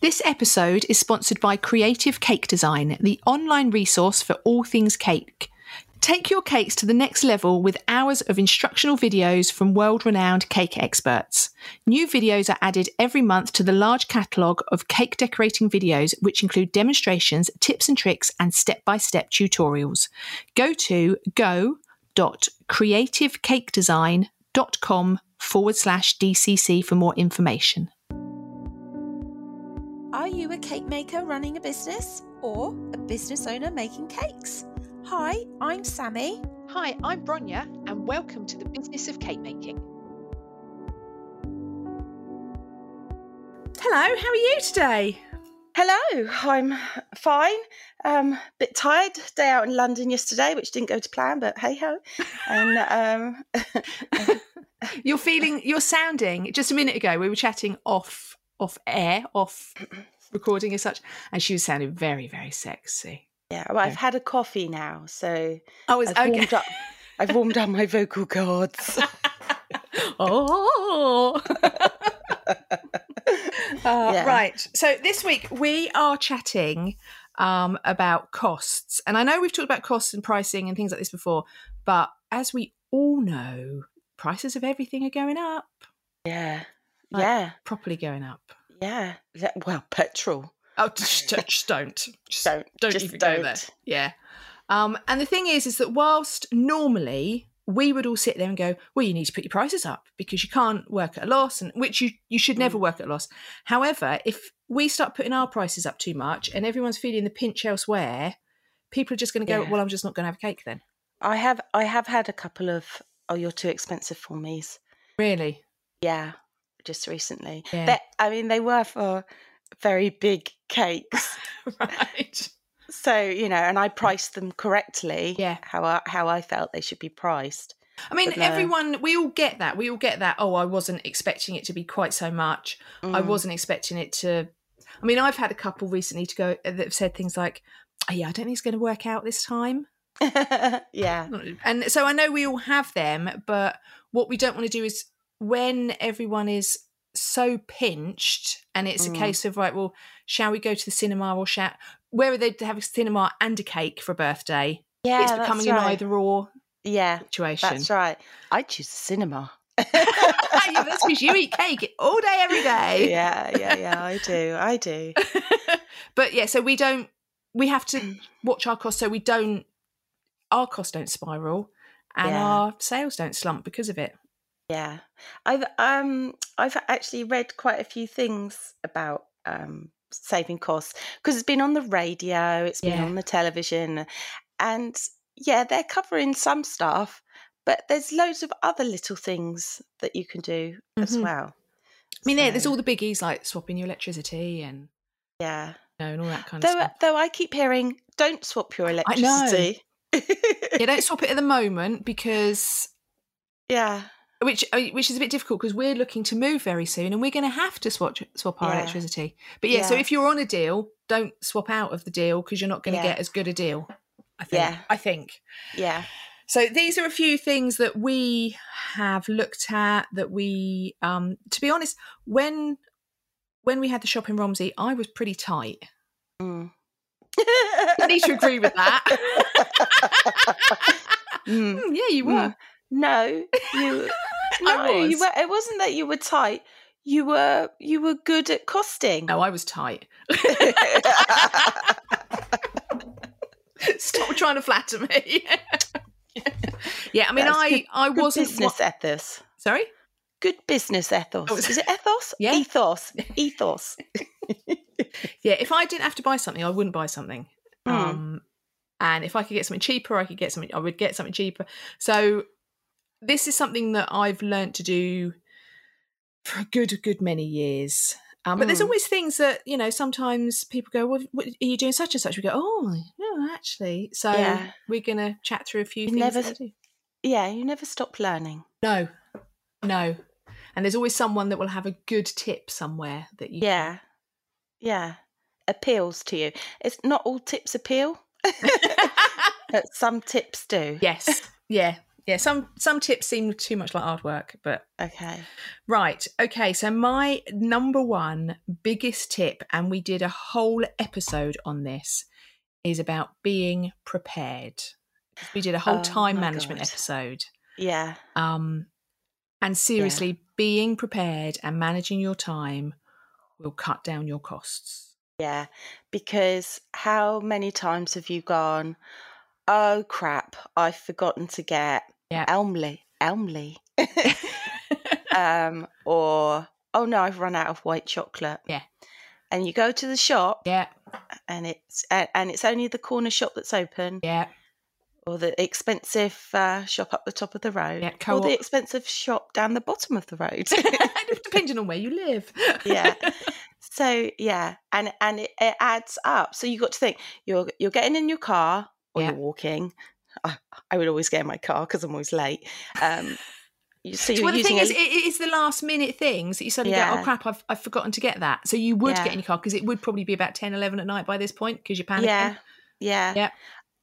This episode is sponsored by Creative Cake Design, the online resource for all things cake. Take your cakes to the next level with hours of instructional videos from world renowned cake experts. New videos are added every month to the large catalogue of cake decorating videos, which include demonstrations, tips and tricks, and step by step tutorials. Go to go.creativecakedesign.com forward slash DCC for more information. Are you a cake maker running a business or a business owner making cakes? Hi, I'm Sammy. Hi, I'm Bronya, and welcome to the business of cake making. Hello, how are you today? Hello, I'm fine. Um, bit tired. Day out in London yesterday, which didn't go to plan, but hey ho. And um, you're feeling, you're sounding. Just a minute ago, we were chatting off, off air, off recording as such, and she was sounding very, very sexy. Yeah, well, I've had a coffee now, so oh, it's I've okay. warmed up. I've warmed up my vocal cords. oh. Uh, Yeah. Right. So this week we are chatting um, about costs, and I know we've talked about costs and pricing and things like this before, but as we all know, prices of everything are going up, yeah, Like- yeah, properly going up. yeah. Yeah, Well, petrol. Oh, just, just don't. Just Don't don't just even don't. go there. Yeah. Um, and the thing is, is that whilst normally we would all sit there and go, well, you need to put your prices up because you can't work at a loss, and which you you should never Mm. work at a loss. However, if we start putting our prices up too much and everyone's feeling the pinch elsewhere, people are just going to go, Yeah. well, I'm just not going to have a cake then. I have I have had a couple of oh, you're too expensive for me's. Really? Yeah, just recently. Yeah. They- I mean, they were for very big cakes. right. So you know, and I priced them correctly. Yeah. how I, how I felt they should be priced. I mean, no. everyone, we all get that. We all get that. Oh, I wasn't expecting it to be quite so much. I Mm. wasn't expecting it to. I mean, I've had a couple recently to go that have said things like, oh, "Yeah, I don't think it's going to work out this time." yeah, And so I know we all have them, but what we don't want to do is when everyone is so pinched, and it's a Mm. case of right, well, shall we go to the cinema or shall where are they to have a cinema and a cake for a birthday? yeah, it's becoming an either or Yeah, situation. that's right. I choose cinema. yeah, that's because you eat cake all day, every day. yeah, yeah, yeah. I do. I do. but yeah, so we don't. We have to watch our costs so we don't. Our costs don't spiral, and Yeah. our sales don't slump because of it. Yeah, I've um I've actually read quite a few things about um saving costs because it's been on the radio, it's been Yeah. on the television, and yeah, they're covering some stuff, but there's loads of other little things that you can do as Mhm. well. I mean, yeah, there's all the biggies like swapping your electricity and yeah. you know, and all that kind of Though stuff. though I keep hearing, don't swap your know. electricity. yeah, don't swap it at the moment because yeah, which uh, which is a bit difficult because we're looking to move very soon and we're going to have to swap swap our Yeah. electricity. But yeah, so if you're on a deal, don't swap out of the deal because you're not going to Yeah. get as good a deal. I think. Yeah. I think. yeah, So these are a few things that we have looked at that we um to be honest, when when we had the shop in Romsey, I was pretty tight. Mm. You need to agree with that. Mm. Hmm, yeah, you were. Mm. No, you. No, was. you were. It wasn't that you were tight. You were. You were good at costing. No, I was tight. Stop trying to flatter me. yeah, I mean, That's I good- I good wasn't. business wa- ethos. Sorry. Good business ethos. Oh, Is it ethos? Yeah. Ethos. Ethos. Yeah, if I didn't have to buy something, I wouldn't buy something. Hmm. Um, and if I could get something cheaper, I could get something. I would get something cheaper. So this is something that I've learnt to do for a good, good many years. Um, but there's Mm. always things that you know. Sometimes people go, "Well, what, are you doing such and such?" We go, "Oh, no, actually." So Yeah. we're gonna chat through a few You things. never that I do. Yeah, you never stop learning. No, no. And there's always someone that will have a good tip somewhere that you. Yeah. Yeah. Appeals to you. It's not all tips appeal. but some tips do. yes. Yeah. Yeah, some some tips seem too much like hard work, but Okay. right. Okay, so my number one biggest tip, and we did a whole episode on this, is about being prepared. We did a whole Oh, time management God. episode. Yeah. Um, and seriously, being prepared and managing your time will cut down your costs. Yeah. Because how many times have you gone, oh crap, I've forgotten to get Yeah. Elmlea. Elmlea. um, or oh no, I've run out of white chocolate. Yeah. And you go to the shop yeah, and it's and it's only the corner shop that's open yeah, or the expensive uh, shop up the top of the road Yeah, or the expensive shop down the bottom of the road. depending on where you live. yeah. So yeah, and and it, it adds up. So you got to think you're you're getting in your car or Yeah. you're walking. I, I would always get in my car because I'm always late. Um, you, so well, the thing a, is, it, it's the last minute things that you suddenly go, oh crap, I've, I've forgotten to get that. So you would Yeah. get in your car because it would probably be about 10, 11 at night by this point because you're panicking. yeah, yeah, Yeah.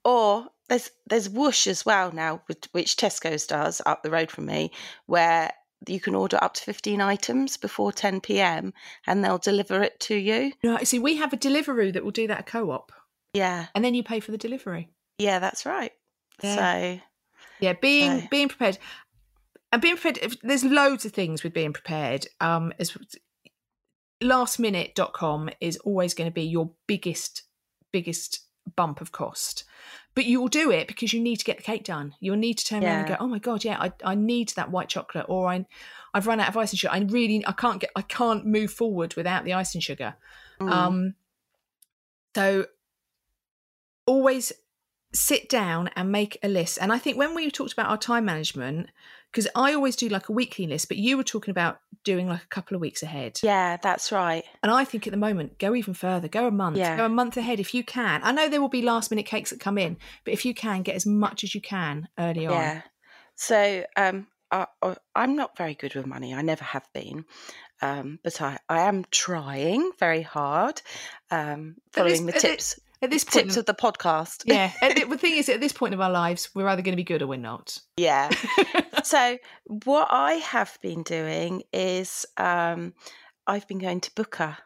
Or there's there's Whoosh as well now, which, which Tesco's does up the road from me, where you can order up to 15 items before 10 p.m. and they'll deliver it to you. No, see, we have a Deliveroo that will do that at co-op, Yeah, and then you pay for the delivery. yeah, that's right. Yeah. So Yeah, being So- being prepared, and being prepared. There's loads of things with being prepared. Um, as lastminute.com is always going to be your biggest biggest bump of cost. But you will do it because you need to get the cake done. You'll need to turn around and go, "Oh my god, yeah, I, I need that white chocolate," or I, I've run out of icing sugar. I really, I can't get, I can't move forward without the icing sugar. mm, Um, so always sit down and make a list. And I think when we talked about our time management, because I always do like a weekly list, but you were talking about doing like a couple of weeks ahead. yeah, that's right. And I think at the moment, go even further, go a month, Yeah. go a month ahead if you can. I know there will be last minute cakes that come in, but if you can, get as much as you can early on. Yeah. So um, I, I'm not very good with money. I never have been. Um, but I, I am trying very hard, um, following the tips At this point, tips of the podcast. yeah. the, thing is, at this point of our lives, we're either going to be good or we're not. yeah. So what I have been doing is um, I've been going to Booker.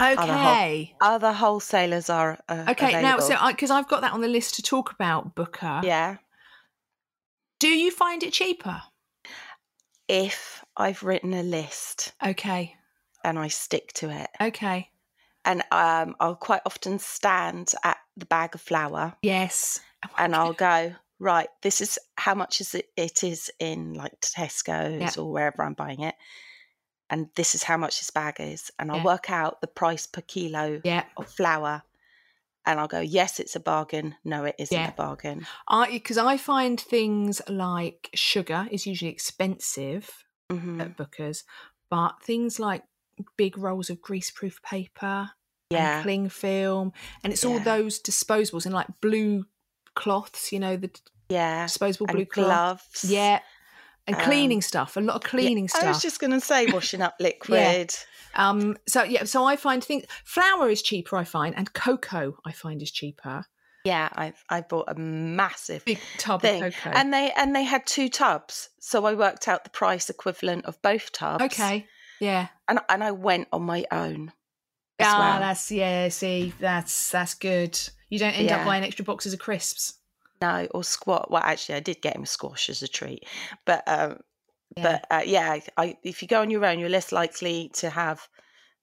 okay. Other wholesalers are uh, Okay, now so available. because I've got that on the list to talk about Booker. yeah. Do you find it cheaper? If I've written a list Okay. and I stick to it, Okay. And um, I'll quite often stand at the bag of flour Yes. and I'll go right. This is how much is it, it is in like Tesco's Yeah. or wherever I'm buying it, and this is how much this bag is, and I'll Yeah. work out the price per kilo Yeah. of flour, and I'll go yes, it's a bargain. No, it isn't a bargain. I because I find things like sugar is usually expensive hmm at Booker's, but things like big rolls of greaseproof paper Yeah, and cling film, and it's all those disposables and like blue cloths, you know, the yeah, disposable blue and cloth. gloves. Yeah. And Um, cleaning stuff, a lot of Yeah, stuff. I was just going to say washing up liquid. yeah. Um, so yeah, so I find things flour is cheaper, I find, and cocoa I find is cheaper. Yeah, I I bought a massive Big tub thing, of cocoa. and they and they had two tubs, so I worked out the price equivalent of both tubs. okay, yeah, and and I went on my own. Ah, well. that's yeah. See, that's that's good. You don't end up buying extra boxes of crisps. No, or squat. Well, actually, I did get him a squash as a treat, but um, Yeah. but uh, yeah, I, if you go on your own, you're less likely to have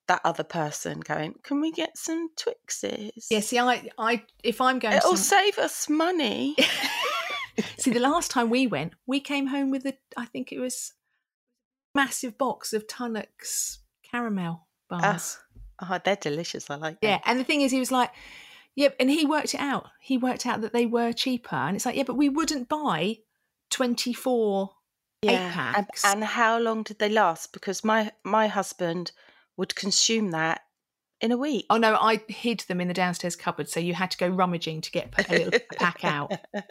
that other person going. Can we get some Twixes? yeah, see, I, I, if I'm going, it'll some- save us money. see, the last time we went, we came home with a, I think it was massive box of Tunnocks caramel bars. Oh, they're delicious. I like. Yeah, and the thing is, he was like, "Yep," and he worked it out. He worked out that they were cheaper, and it's like, "Yeah, but we wouldn't buy twenty four eight yeah. And, and how long did they last? Because my my husband would consume that in a oh, week. oh no, I hid them in the downstairs cupboard, so you had to go rummaging to get a little pack out.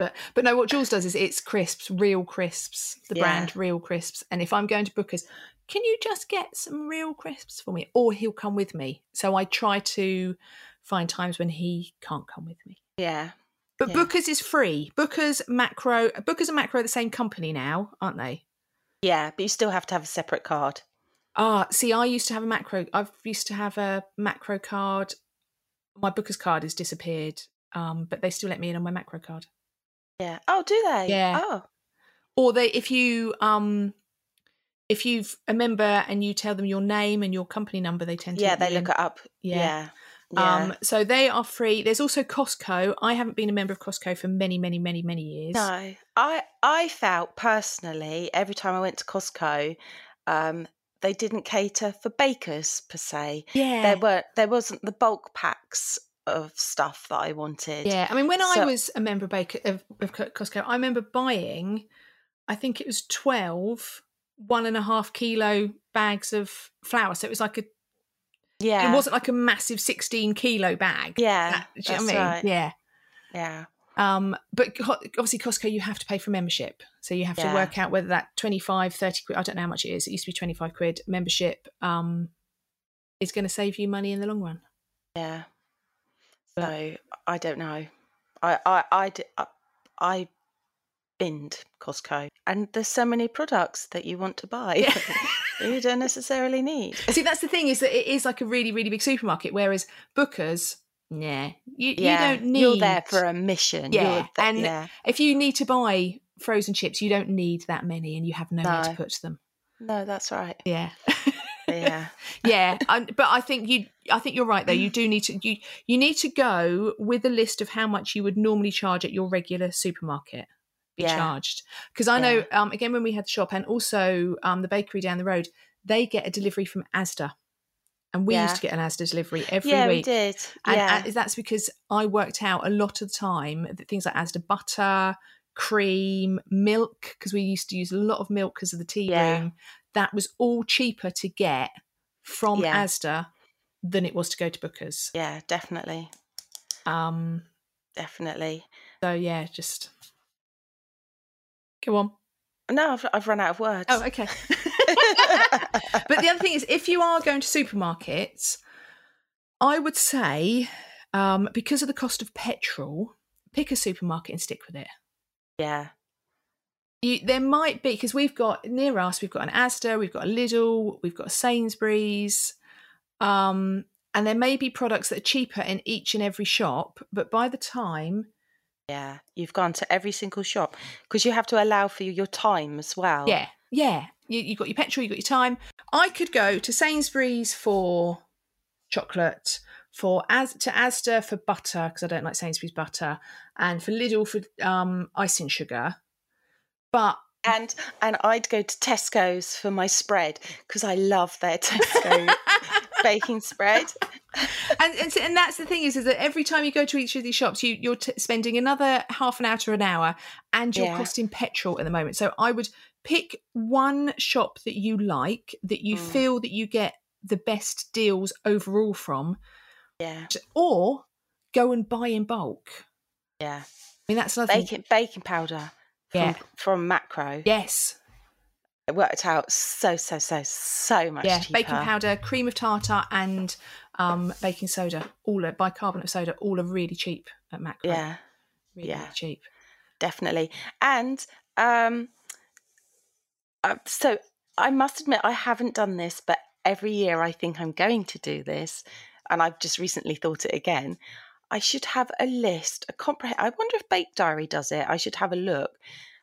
But but no, what Jules does is it's crisps, real crisps, the Yeah. brand real crisps. And if I'm going to Booker's, can you just get some real crisps for me? Or he'll come with me. So I try to find times when he can't come with me. Yeah. But Yeah. Booker's is free. Booker's Makro Booker's and Makro are the same company now, aren't they? Yeah, but you still have to have a separate card. Ah, see, I used to have a Makro. I've used to have a Makro card. My Booker's card has disappeared, um, but they still let me in on my Makro card. Yeah. Oh, do they? Yeah. Oh, Or they, if you, um, if you've a member and you tell them your name and your company number, they tend to. yeah. They look in. it up. Yeah. Yeah. Yeah. Um, so they are free. There's also Costco. I haven't been a member of Costco for many, many, many, many years. No, I I felt personally every time I went to Costco, um, they didn't cater for bakers per se. Yeah. There were there wasn't the bulk packs of stuff that I wanted. Yeah, I mean, when I was a member of, Baker, of, of Costco, I remember buying, I think it was 12 one and a half kilo bags of flour. So it was like a, yeah, it wasn't like a massive 16 kilo bag. Yeah, That- do you know that's I mean? right. Yeah. yeah, Um, but obviously, Costco, you have to pay for membership. So you have to work out whether that 25, 30 quid, I don't know how much it is. It used to be 25 quid membership um, is going to save you money in the long run. yeah. But- So I don't know. I I I, I binned Costco, and there's so many products that you want to buy Yeah. that you don't necessarily need. See, that's the thing is that it is like a really, really big supermarket, whereas Booker's, nah, you, Yeah, you don't need. You're there for a mission. Yeah, th- and yeah. if you need to buy frozen chips, you don't need that many, and you have nowhere to put them. No, that's right. Yeah, Yeah. yeah. I, but I think you, I think you're right though. You do need to you you need to go with a list of how much you would normally charge at your regular supermarket. Be Yeah. charged because I know um, again when we had the shop and also um, the bakery down the road, they get a delivery from ASDA, and we Yeah. used to get an ASDA delivery every yeah, week. we did. And, yeah. and that's because I worked out a lot of the time that things like Asda butter, cream, milk, because we used to use a lot of milk because of the tea Yeah. room. That was all cheaper to get from Yeah. Asda than it was to go to Booker's. yeah, definitely. Um, Definitely. so yeah, just go on. No, I've, I've run out of words. Oh, okay. but the other thing is, if you are going to supermarkets, I would say, um, because of the cost of petrol, pick a supermarket and stick with it. yeah. You, there might be because we've got near us, we've got an Asda, we've got a Lidl, we've got a Sainsbury's, um, and there may be products that are cheaper in each and every shop. But by the time, Yeah. You've gone to every single shop because you have to allow for your time as well. yeah, yeah, you, you've got your petrol, you've got your time. I could go to Sainsbury's for chocolate, for as to Asda for butter because I don't like Sainsbury's butter, and for Lidl for um, icing sugar. But And and I'd go to Tesco's for my spread because I love their Tesco baking spread. And, and and that's the thing is, is that every time you go to each of these shops, you you're t- spending another half an hour to an hour, and you're Yeah. costing petrol at the moment. So I would pick one shop that you like, that you Mm. feel that you get the best deals overall from, Yeah. or go and buy in bulk. Yeah. I mean, that's another thing. Baking baking powder from, Yeah. from Makro. Yes, It worked out so, so, so, so much yeah, cheaper. baking powder, cream of tartar, and um, baking soda. All are bicarbonate of soda. All are really cheap at Makro. Yeah, really, yeah. really cheap. definitely. And um, uh, so I must admit, I haven't done this, but every year I think I'm going to do this. And I've just recently thought it again. I should have a list, a comprehend. I wonder if Bake Diary does it. I should have a look,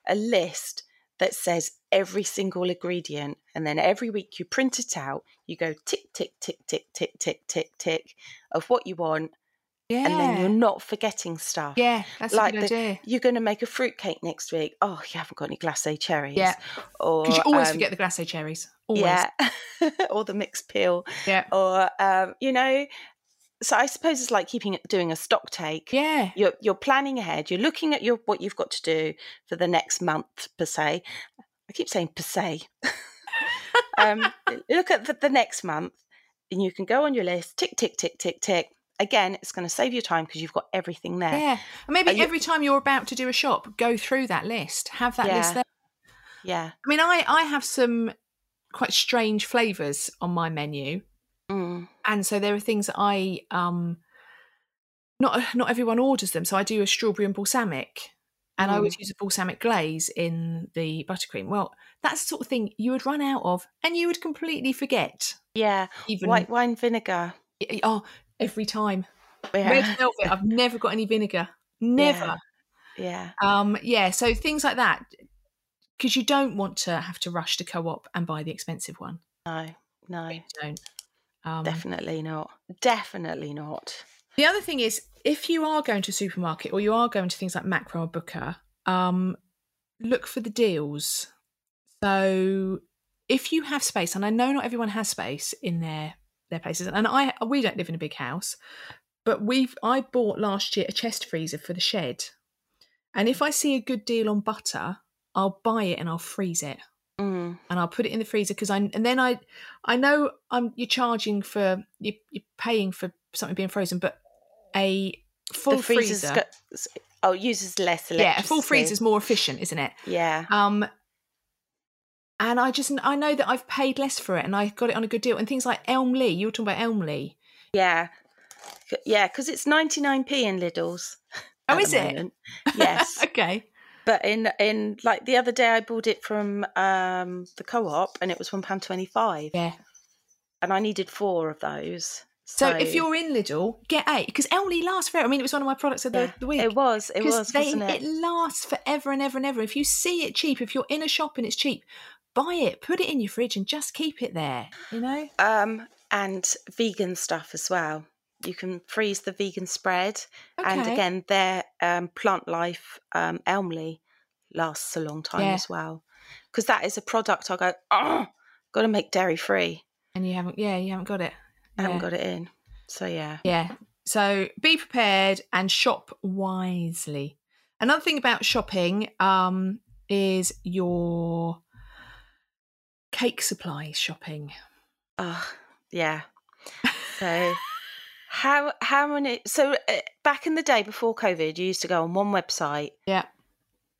a list that says every single ingredient, and then every week you print it out. You go tick, tick, tick, tick, tick, tick, tick, tick of what you want, Yeah, and then you're not forgetting stuff. yeah, that's like a good the- idea. You're going to make a fruit cake next week. Oh, you haven't got any glacé cherries. Yeah. or Because you always um, forget the glacé cherries. Always. Yeah, or the mixed peel, Yeah. or um, you know. So I suppose it's like keeping doing a stock take. Yeah. You're you're planning ahead. You're looking at your what you've got to do for the next month per se. I keep saying per se. um, look at the, the next month, and you can go on your list. Tick tick tick tick tick. Again, it's going to save you time because you've got everything there. Yeah. And maybe you- every time you're about to do a shop, go through that list. Have that list Yeah. there. Yeah. I mean, I, I have some quite strange flavours on my menu. Mm. And so there are things that I um not not everyone orders them. So I do a strawberry and balsamic, and I always use a balsamic glaze in the buttercream. Well, that's the sort of thing you would run out of, and you would completely forget. Yeah. Even White wine vinegar. oh, every time Yeah. red velvet. I've never got any vinegar. Never. yeah. Um, yeah, so things like that, because you don't want to have to rush to co-op and buy the expensive one. No, no, You don't. Um, definitely not. Definitely not. The other thing is, if you are going to a supermarket or you are going to things like Makro or Booker, um, look for the deals. So if you have space, and I know not everyone has space in their their places, and I we don't live in a big house, but we've I bought last year a chest freezer for the shed, and if I see a good deal on butter, I'll buy it and I'll freeze it Mm. and I'll put it in the freezer because I and then I I know I'm you're charging for you, you're paying for something being frozen, but a full the freezer, got, oh, uses less electricity. yeah, a full freezer is more efficient, isn't it? Yeah. Um, and I just I know that I've paid less for it, and I got it on a good deal. And things like Elmlea, you were talking about Elmlea. Yeah. Yeah, because it's 99p in Lidl's. Oh, is it? Yes. okay. but in in like the other day I bought it from um the co-op and it was one pound twenty five. Yeah. And I needed four of those. So, if you're in Lidl, get eight because Elmlea lasts forever. I mean, it was one of my products of the, yeah, the week. It was, it was, they, wasn't it? lasts forever and ever and ever. If you see it cheap, if you're in a shop and it's cheap, buy it, put it in your fridge, and just keep it there. You know. Um and vegan stuff as well. You can freeze the vegan spread. And again, their um, plant life um, Elmlea lasts a long time Yeah. as well. Because that is a product I go, oh, got to make dairy free. and you haven't, yeah, you haven't got it. I haven't got it in. So yeah. Yeah. So be prepared and shop wisely. Another thing about shopping um, is your cake supplies shopping. Oh, yeah. So how how many? So uh, back in the day before COVID, you used to go on one website Yeah.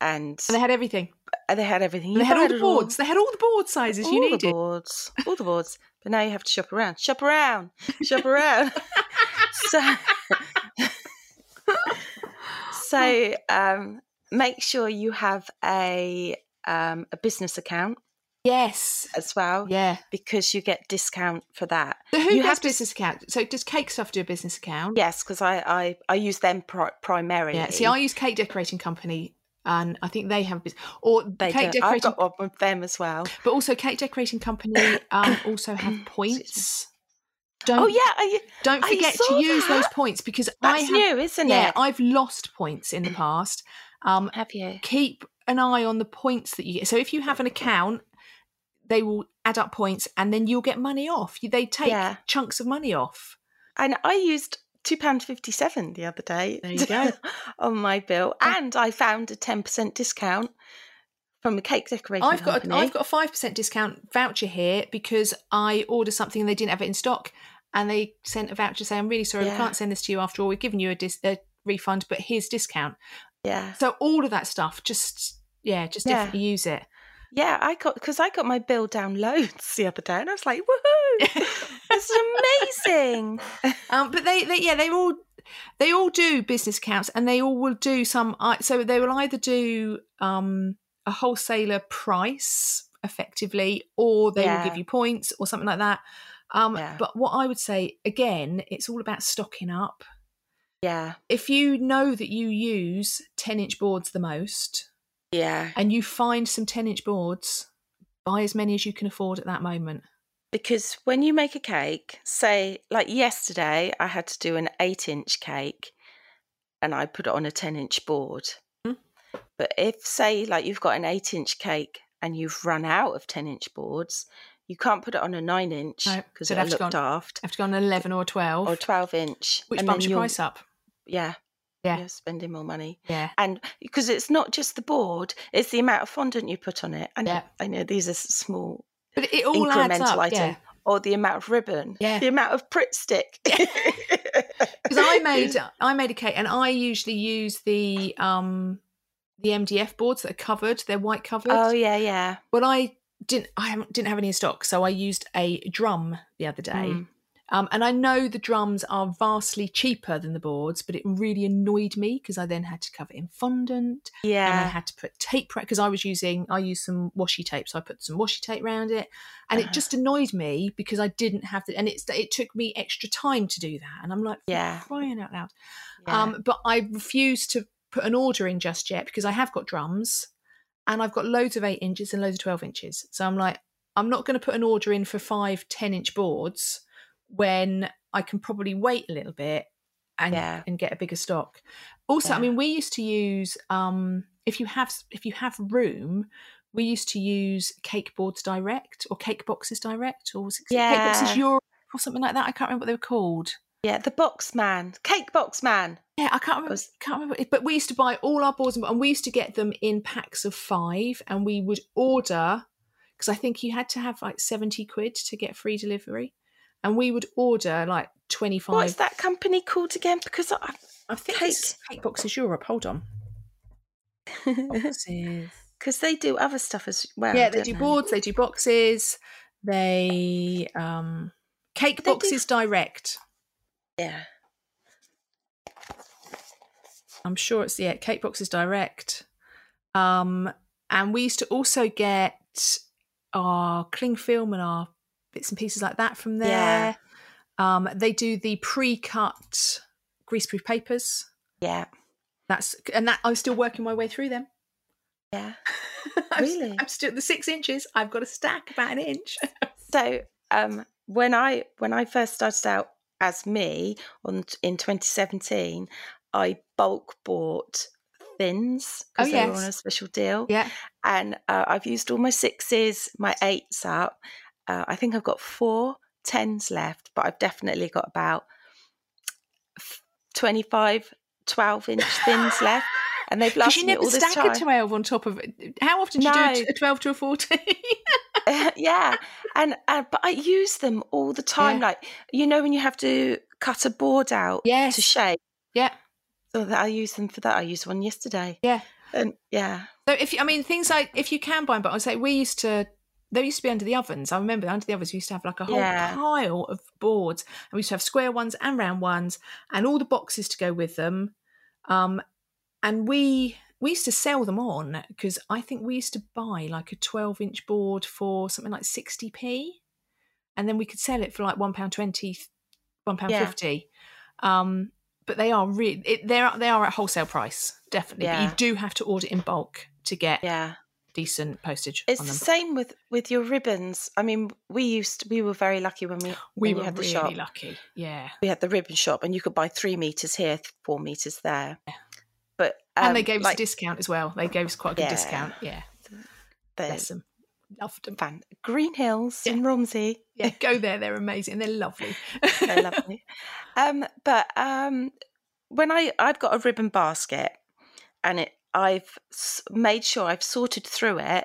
and And they had everything. They had everything. You they had all the it all- boards. They had all the board sizes all you the needed. boards, all the boards. But now you have to shop around, shop around, shop around. so, so um, make sure you have a um, a business account Yes. as well, Yeah. because you get discount for that. So who You has have business account? So does Cake Stuff do a business account? Yes, because I, I I use them pri- primarily. Yeah. See, I use Cake Decorating Company, and I think they have a business. Or they Cake do. I've Decorating, got one with them as well. but also Cake Decorating Company um, also have points. Don't Oh yeah, I, don't forget to use those points because I that's have new, isn't yeah it? I've lost points in the past. Um, have you? keep an eye on the points that you get. So if you have an account, they will add up points, and then you'll get money off. They take Yeah. chunks of money off. And I used two pound fifty seven the other day. There you go. on my bill, and I found a ten percent discount from a cake decorating I've got a, company. I've got a five percent discount voucher here because I ordered something and they didn't have it in stock, and they sent a voucher saying, "I'm really sorry, we can't send this to you after all. We've given you a, dis- a refund, but here's discount." yeah, So all of that stuff, just yeah, just Yeah. definitely use it. yeah. I got because I got my bill down loads the other day, and I was like, "Woohoo! is amazing!" Um, but they, they, yeah, they all, they all do business accounts, and they all will do some. So they will either do um, a wholesaler price effectively, or they will give you points or something like that. Um, Yeah. But what I would say again, it's all about stocking up. Yeah, If you know that you use ten inch boards the most, yeah. and you find some ten inch boards, buy as many as you can afford at that moment. Because when you make a cake, say like yesterday, I had to do an eight inch cake, and I put it on a ten inch board. Hmm. But if say like you've got an eight inch cake and you've run out of ten inch boards, you can't put it on a nine inch No, because so it'd it'll look daft. Have to go on eleven or twelve, Or twelve inch, which bumps your price up. Yeah, Yeah. you're spending more money. Yeah. And because it's not just the board, it's the amount of fondant you put on it. And Yeah. I know these are small But it all adds incremental up. item, Yeah. or the amount of ribbon, Yeah. the amount of Pritt stick. Because I made I made a cake, and I usually use the um the MDF boards that are covered. They're white covered. Oh yeah, yeah. Well, I didn't. I didn't have any in stock, so I used a drum the other day, Mm. Um, and I know the drums are vastly cheaper than the boards, but it really annoyed me because I then had to cover in fondant Yeah. and I had to put tape because I was using I used some washi tape, so I put some washi tape around it, and Uh-huh. it just annoyed me because I didn't have the and it's it took me extra time to do that, and I'm like, Yeah. crying out loud. yeah. Um, but I refuse to put an order in just yet because I have got drums and I've got loads of eight inches and loads of 12 inches. So I'm like, I'm not going to put an order in for five 10 inch boards when I can probably wait a little bit and, Yeah. and get a bigger stock. Also, I mean, we used to use, um, if you have, if you have room, we used to use cake boards direct or cake boxes direct or was it cake boxes Europe or something like that. I can't remember what they were called. yeah, the box man, cake box man. Yeah, I can't remember. was- can't remember. But we used to buy all our boards, and, and we used to get them in packs of five, and we would order because I think you had to have like seventy quid to get free delivery, and we would order like twenty five. What's that company called again? Because I, I think Cake- it's Cake Boxes Europe. Hold on. Because they do other stuff as well. yeah, they do boards. They do boxes. They um cake They do- boxes direct. Yeah, I'm sure it's yeah, cake boxes direct. Um, and we used to also get our cling film and our bits and pieces like that from there. Yeah. Um, they do the pre-cut greaseproof papers. yeah, That's and that I'm still working my way through them. yeah. I'm, Really? I'm still the six inches. I've got a stack about an inch. So um, when I when I first started out as me on in 2017, I bulk bought thins Oh, because they were on a special deal, yeah, and uh, I've used all my sixes, my eights up. Uh, I think I've got four tens left, but I've definitely got about f- 25, 12 inch thins left, and they've lasted you me never all this stack a twelve on top of it. How often do you do No. a t- a twelve to a fourteen? yeah and uh, but i use them all the time Yeah. like you know when you have to cut a board out Yes. to shape yeah, so that i use them for that i used one yesterday yeah. and yeah So if you, I mean things like if you can buy them, but I would say we used to. They used to be under the ovens. I remember under the ovens we used to have like a whole Yeah. pile of boards, and we used to have square ones and round ones, and all the boxes to go with them. Um, and we we used to sell them on because I think we used to buy like a twelve inch board for something like sixty p, and then we could sell it for like one pound twenty, one pound Yeah. fifty. Um, but they are really they're they are at wholesale price definitely. But you do have to order in bulk to get yeah decent postage it's the same with with your ribbons i mean we used we were very lucky when we We when were had the really shop lucky. Yeah. we had the ribbon shop and you could buy three meters here four meters there but and they um, gave us a discount as well. They gave us quite a good Yeah. discount. Yeah. Bless them. Loved them. fan green hills Yeah. in romsey Yeah, go there. They're amazing. They're lovely. They're lovely. Um, but um, when I I've got a ribbon basket, and it I've made sure I've sorted through it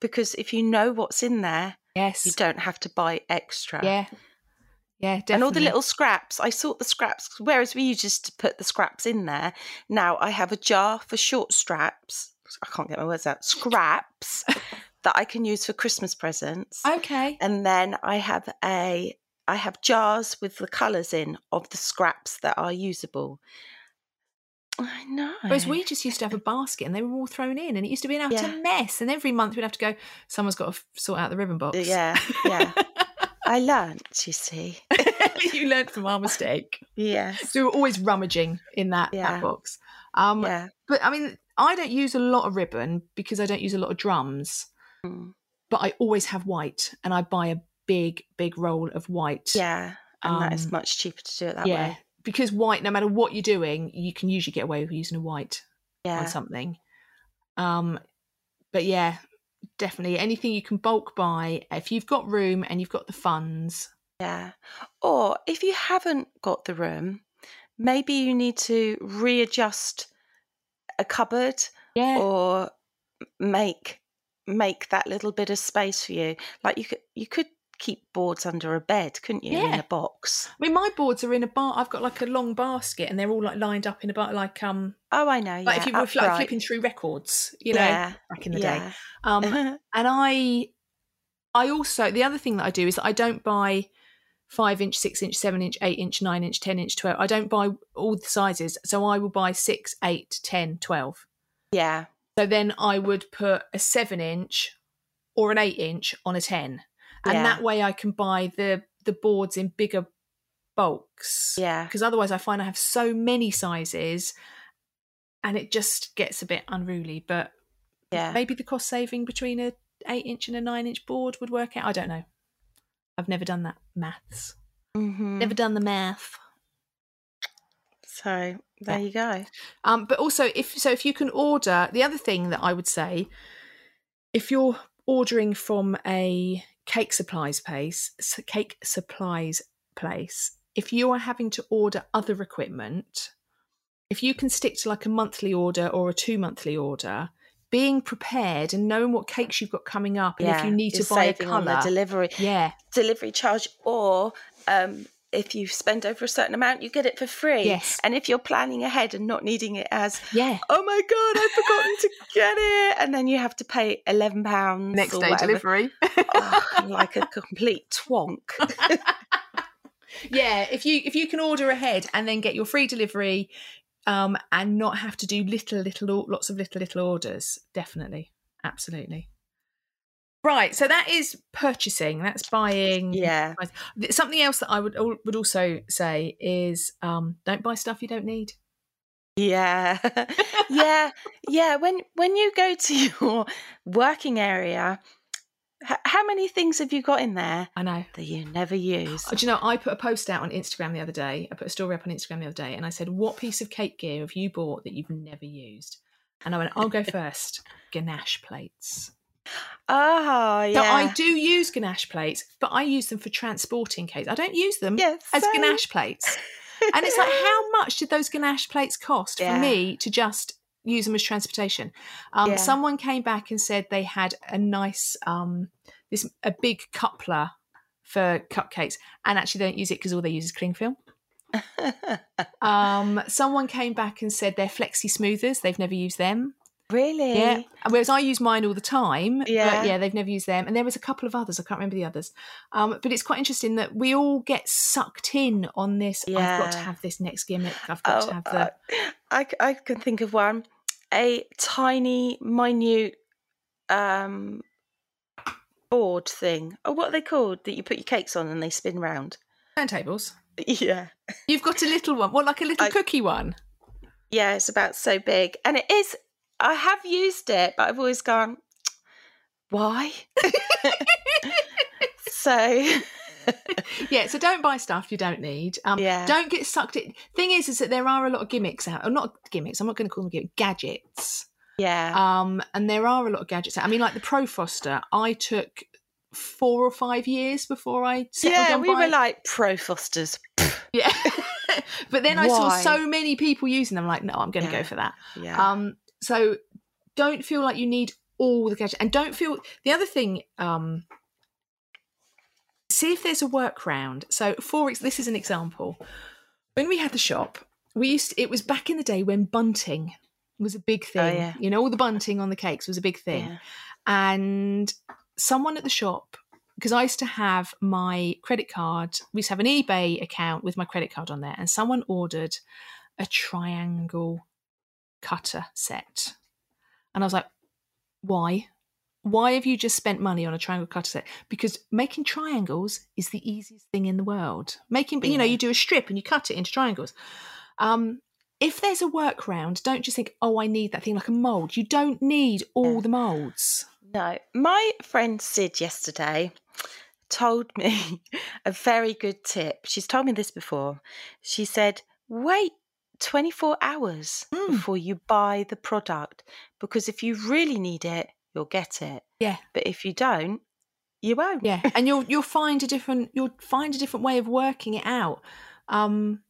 because if you know what's in there, yes. you don't have to buy extra. Yeah. Yeah, definitely. And all the little scraps, I sort the scraps. Whereas we used just to put the scraps in there. Now I have a jar for short straps. I can't get my words out. Scraps that I can use for Christmas presents. Okay. and then I have a I have jars with the colours in of the scraps that are usable. I know. Whereas we just used to have a basket and they were all thrown in and it used to be an utter Yeah. mess. And every month we'd have to go, someone's got to sort out the ribbon box. yeah, yeah. I learnt, you see. you learned from our mistake. Yes. So we were always rummaging in that, Yeah. that box. Um, Yeah. But I mean, I don't use a lot of ribbon because I don't use a lot of drums. Mm. But I always have white, and I buy a big, big roll of white. Yeah. And that is Um, much cheaper to do it that yeah. way. Because white, no matter what you're doing, you can usually get away with using a white Yeah. on something. Um, but yeah, definitely anything you can bulk buy if you've got room and you've got the funds. Yeah. Or if you haven't got the room, maybe you need to readjust a cupboard Yeah, or make make that little bit of space for you. Like you could you could keep boards under a bed, couldn't you? Yeah. In a box. I mean, my boards are in a bar. I've got like a long basket, and they're all like lined up in a bar, like um, Oh, I know. like yeah, if you were like flipping through records, you know, yeah, back in the day. Um, and I, I also the other thing that I do is that I don't buy five inch, six inch, seven inch, eight inch, nine inch, 10 inch, 12. I don't buy all the sizes. So I will buy six, eight, ten, twelve. Yeah. So then I would put a seven inch or an eight inch on a 10. And Yeah. that way I can buy the, the boards in bigger bulks. Yeah. Because otherwise I find I have so many sizes and it just gets a bit unruly. But Yeah. maybe the cost saving between a eight inch and a nine inch board would work out. I don't know. I've never done that maths. Mhm. Never done the math. So there Yeah. you go. Um, but also, if so, if you can order, the other thing that I would say, if you're ordering from a cake supplies place, cake supplies place, if you are having to order other equipment, if you can stick to like a monthly order or a two monthly order, being prepared and knowing what cakes you've got coming up, and if you need to buy a saving on the colour, delivery yeah, delivery charge, or um, if you spend over a certain amount, you get it for free. Yes. And if you're planning ahead and not needing it as, yeah, oh my god, I've forgotten to get it, and then you have to pay eleven pounds next day whatever. delivery. Oh, like a complete twonk. yeah if you if you can order ahead and then get your free delivery um and not have to do little little lots of little little orders definitely absolutely right so that is purchasing that's buying yeah. something else that i would would also say is um don't buy stuff you don't need Yeah, yeah, yeah. When when you go to your working area, h- how many things have you got in there i know that you never use? Do you know, I put a post out on Instagram the other day. I put a story up on Instagram the other day and I said, What piece of cake gear have you bought that you've never used? And I went, I'll go first. Ganache plates. Oh, yeah. So I do use ganache plates, but I use them for transporting cakes. I don't use them Yes, as same. ganache plates. And it's like, how much did those ganache plates cost Yeah. for me to just use them as transportation? Um, Yeah. Someone came back and said they had a nice, um, this a big coupler for cupcakes, and actually they don't use it because all they use is cling film. Um, someone came back and said they're flexi smoothers. They've never used them. Really? Yeah. Whereas I use mine all the time. Yeah. Yeah, they've never used them. And there was a couple of others. I can't remember the others. Um, but it's quite interesting that we all get sucked in on this. Yeah. I've got to have this next gimmick. I've got to Oh, have the. uh, I, I can think of one. A tiny, minute um, board thing. Oh, what are they called? That you put your cakes on and they spin round. turntables. Yeah. You've got a little one. What, like a little I- cookie one? Yeah, it's about so big. And it is, I have used it, but I've always gone, why? so, Yeah. So don't buy stuff you don't need. Um, Yeah. Don't get sucked in. Thing is, is that there are a lot of gimmicks out. Or not gimmicks. I'm not going to call them gimmicks. Gadgets. yeah. Um, and there are a lot of gadgets. out. I mean, like the Pro Froster, I took four or five years before I settled yeah, on we buying- were like pro Frosters. Yeah. but then I saw so many people using them, like, no, I'm going to Yeah. go for that. Yeah. Um, so don't feel like you need all the gadgets. And don't feel the other thing, um, see if there's a workaround. So, for this is an example. When we had the shop, we used it was back in the day when bunting was a big thing. Oh, yeah. You know, all the bunting on the cakes was a big thing yeah. and someone at the shop because I used to have my credit card. We used to have an eBay account with my credit card on there, and someone ordered a triangle cutter set, and I was like, "Why? Why have you just spent money on a triangle cutter set? Because making triangles is the easiest thing in the world. Making, you know, you do a strip and you cut it into triangles. Um, if there's a workaround, don't just think, "Oh, I need that thing like a mold." You don't need all the molds. No, my friend Sid yesterday told me a very good tip. She's told me this before. She said, wait 24 hours Mm. before you buy the product because if you really need it, you'll get it. Yeah. But if you don't, you won't. yeah and you'll you'll find a different you'll find a different way of working it out um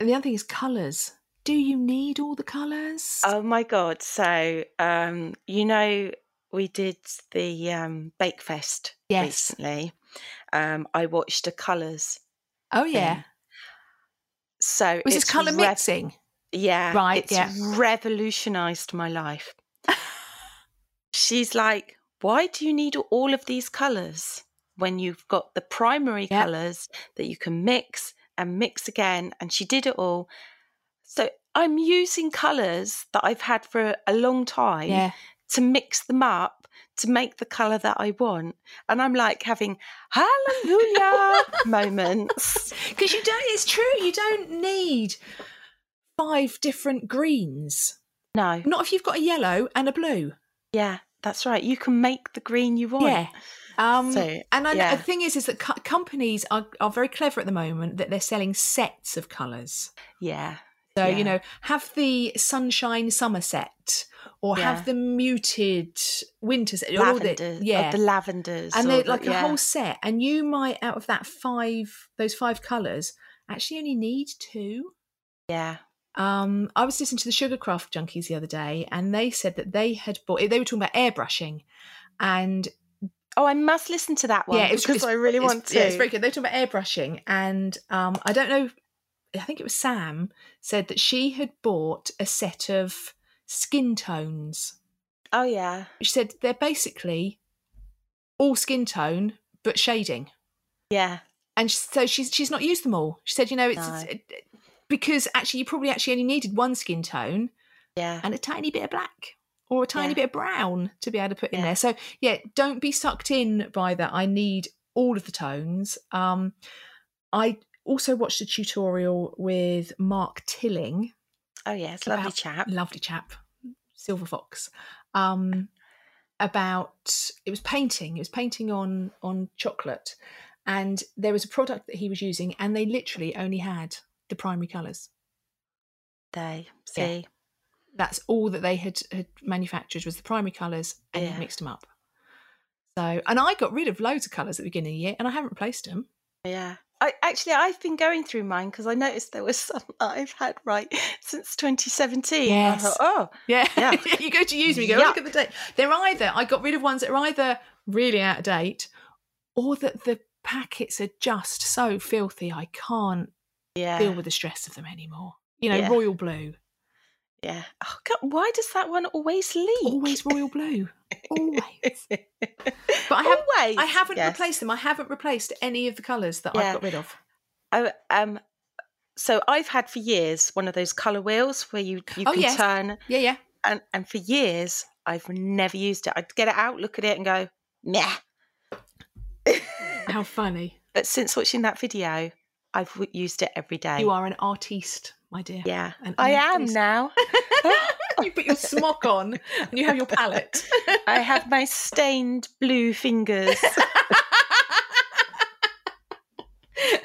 and the other thing is colors do you need all the colors Oh my god! So, um, you know, we did the um, Bake Fest Yes. recently. Um, I watched a colours. oh yeah thing. So was this rev- mixing Yeah, Right, It's yeah. revolutionised my life. She's like, "Why do you need all of these colours when you've got the primary colours that you can mix and mix again. And she did it all. So I'm using colours that I've had for a long time Yeah. to mix them up to make the colour that I want. And I'm like having hallelujah moments. Because you don't, it's true, you don't need five different greens. No, Not if you've got a yellow and a blue. yeah, that's right. You can make the green you want. Yeah. Um, So, and I, yeah. the thing is, is that co- companies are, are very clever at the moment that they're selling sets of colours. Yeah. So, Yeah. you know, have the sunshine summer set or Yeah. have the muted winter set. all the- Lavender. yeah. The lavenders. and or they're the- like a yeah. whole set. And you might, out of that five, those five colours, actually only need two. Yeah. Um, I was listening to the Sugarcraft Junkies the other day, and they said that they had bought. They were talking about airbrushing, and Oh, I must listen to that one yeah, it's because it's- I really want to. Yeah, it's very good. They were talking about airbrushing, and um, I don't know. I think it was Sam said that she had bought a set of skin tones. Oh yeah. She said they're basically all skin tone but shading, Yeah. and so she's she's not used them all. She said, you know, it's, No. it's it, because actually you probably actually only needed one skin tone Yeah. and a tiny bit of black or a tiny Yeah. bit of brown to be able to put in there. So yeah, don't be sucked in by that. I need all of the tones. Um, I also watched a tutorial with Mark Tilling, Oh yes, lovely about- chap. lovely chap, Silver Fox. Um, about it was painting. It was painting on on chocolate, and there was a product that he was using, and they literally only had the primary colours. Yeah. See. that's all that they had, had manufactured was the primary colours and Yeah. you mixed them up. So, and I got rid of loads of colours at the beginning of the year and I haven't replaced them. Yeah. I actually I've been going through mine because I noticed there was some I've had right since 2017. I Yes. thought, oh, Yeah. Yeah. you go to use me, you go, "Oh, look at the date. They're either, I got rid of ones that are either really out of date or that the packets are just so filthy I can't yeah, deal with the stress of them anymore. You know, Yeah. royal blue. yeah. Oh, God, why does that one always leak? Always royal blue. Always. but I have- always. I haven't yes. replaced them. I haven't replaced any of the colours that Yeah. I've got rid of. Oh, um, so I've had for years one of those color wheels where you you Oh, can yes. turn, Yeah, yeah. and and for years I've never used it. I'd get it out, look at it, and go, meh. How funny. But since watching that video, I've used it every day. You are an artiste, my dear. Yeah, An I am now. you put your smock on and you have your palette. I have my stained blue fingers.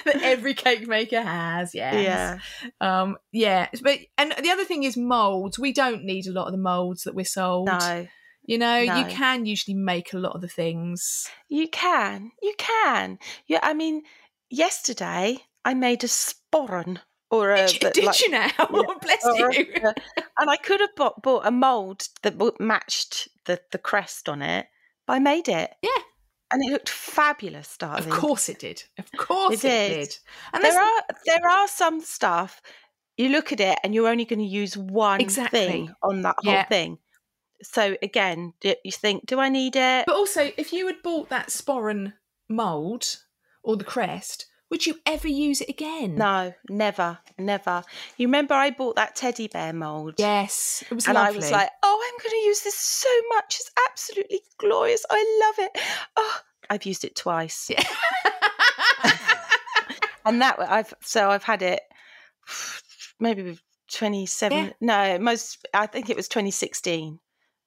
that every cake maker has, yes. Yeah, Um, yeah. But and the other thing is molds. We don't need a lot of the molds that we're sold. no, You know, you can usually make a lot of the things. you can, you can. Yeah, I mean, yesterday I made a sporran or a Did, you, did like- you now? Bless or- you. and I could have bought, bought a mold that matched the the crest on it, but I made it. Yeah. and it looked fabulous, darling. Of course it did. Of course It it, did. did. And there are there are some stuff you look at it and you're only going to use one Exactly. thing on that Yeah. whole thing. So again, you think, do I need it? But also, if you had bought that sporran mould or the crest, would you ever use it again? no, never, never. You remember I bought that teddy bear mold? Yes, it was And lovely. I was like, oh, I'm going to use this so much. It's absolutely glorious. I love it. Oh, I've used it twice. Yeah. and that way I've so I've had it maybe 27 Yeah. no most I think it was 2016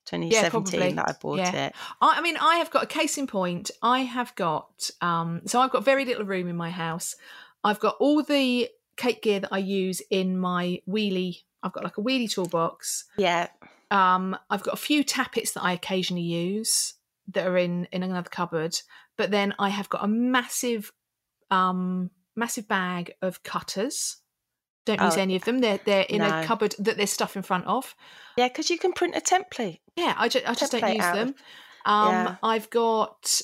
2017 probably. that I bought Yeah. it I, I mean, I have got a case in point. I have got, um, so I've got very little room in my house. I've got all the cake gear that I use in my wheelie. I've got like a wheelie toolbox. yeah Um, I've got a few tappets that I occasionally use that are in in another cupboard. But then I have got a massive, um, massive bag of cutters. Don't use Oh, any of them. They're they're in no. a cupboard that there's stuff in front of. yeah because you can print a template Yeah, I just, I just don't use out them. Um, yeah. I've got,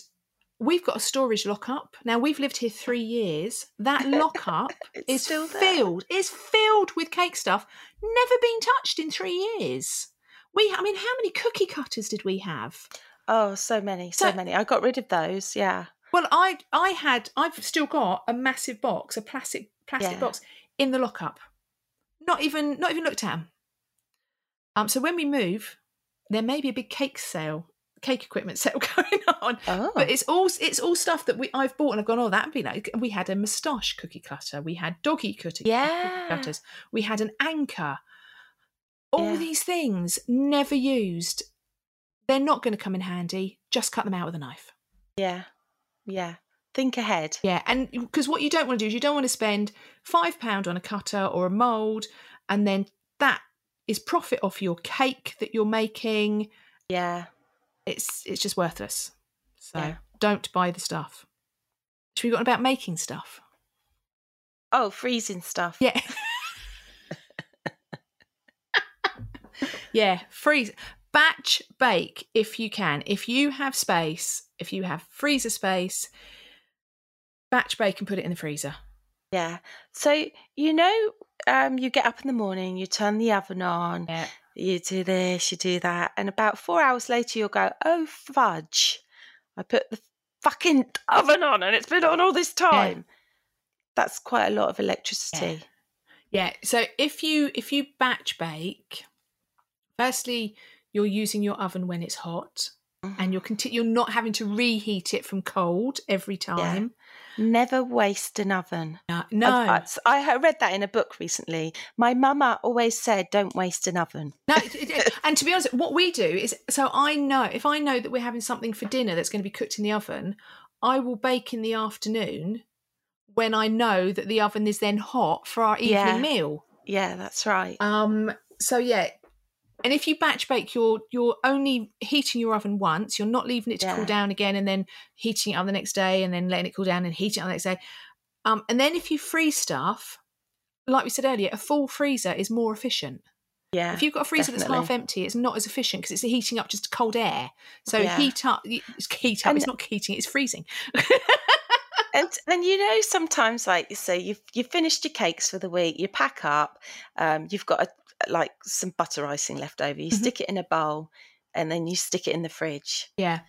we've got a storage lockup. Now we've lived here three years. That lockup is filled. Is filled with cake stuff. Never been touched in three years. We, I mean, how many cookie cutters did we have? oh so many so, So- many I got rid of those yeah Well, I I had I've still got a massive box, a plastic plastic Yeah. box in the lockup. Not even not even looked at. Um, so when we move, there may be a big cake sale, cake equipment sale going on. Oh, But it's all it's all stuff that we I've bought and I've gone. Oh, that'd be like. We had a moustache cookie cutter. We had doggy cookie, Yeah. cookie cutters. We had an anchor. All Yeah. these things never used. They're not going to come in handy. Just cut them out with a knife. yeah, yeah. Think ahead. Yeah, and because what you don't want to do is you don't want to spend five pound on a cutter or a mold, and then that is profit off your cake that you're making. Yeah, It's it's just worthless. So Yeah. don't buy the stuff. Should we got about making stuff? Oh, freezing stuff. Yeah. yeah, freeze. Batch bake if you can. If you have space, if you have freezer space, batch bake and put it in the freezer. Yeah. So you know, um, you get up in the morning, you turn the oven on, Yeah. you do this, you do that, and about four hours later, you'll go, "Oh fudge! I put the fucking oven on, and it's been on all this time." That's quite a lot of electricity. Yeah. So if you if you batch bake, firstly, you're using your oven when it's hot, and you're conti- you're not having to reheat it from cold every time. Never waste an oven. No, no. I, I read that in a book recently. My mama always said, "Don't waste an oven." No, and to be honest, what we do is so I know if I know that we're having something for dinner that's going to be cooked in the oven, I will bake in the afternoon when I know that the oven is then hot for our evening Yeah. meal. Yeah, that's right. Um, so yeah, and if you batch bake, you're you're only heating your oven once. You're not leaving it to Yeah. cool down again and then heating it up the next day and then letting it cool down and heating it up the next day. Um, and then if you freeze stuff, like we said earlier, a full freezer is more efficient. Yeah. If you've got a freezer that's half empty, it's not as efficient because it's heating up just cold air. So Yeah. heat up, it's heat up. And- it's not heating; it's freezing. and and you know sometimes like so you've you've finished your cakes for the week you pack up um you've got a, like some butter icing left over you Mhm. stick it in a bowl and then you stick it in the fridge Yeah,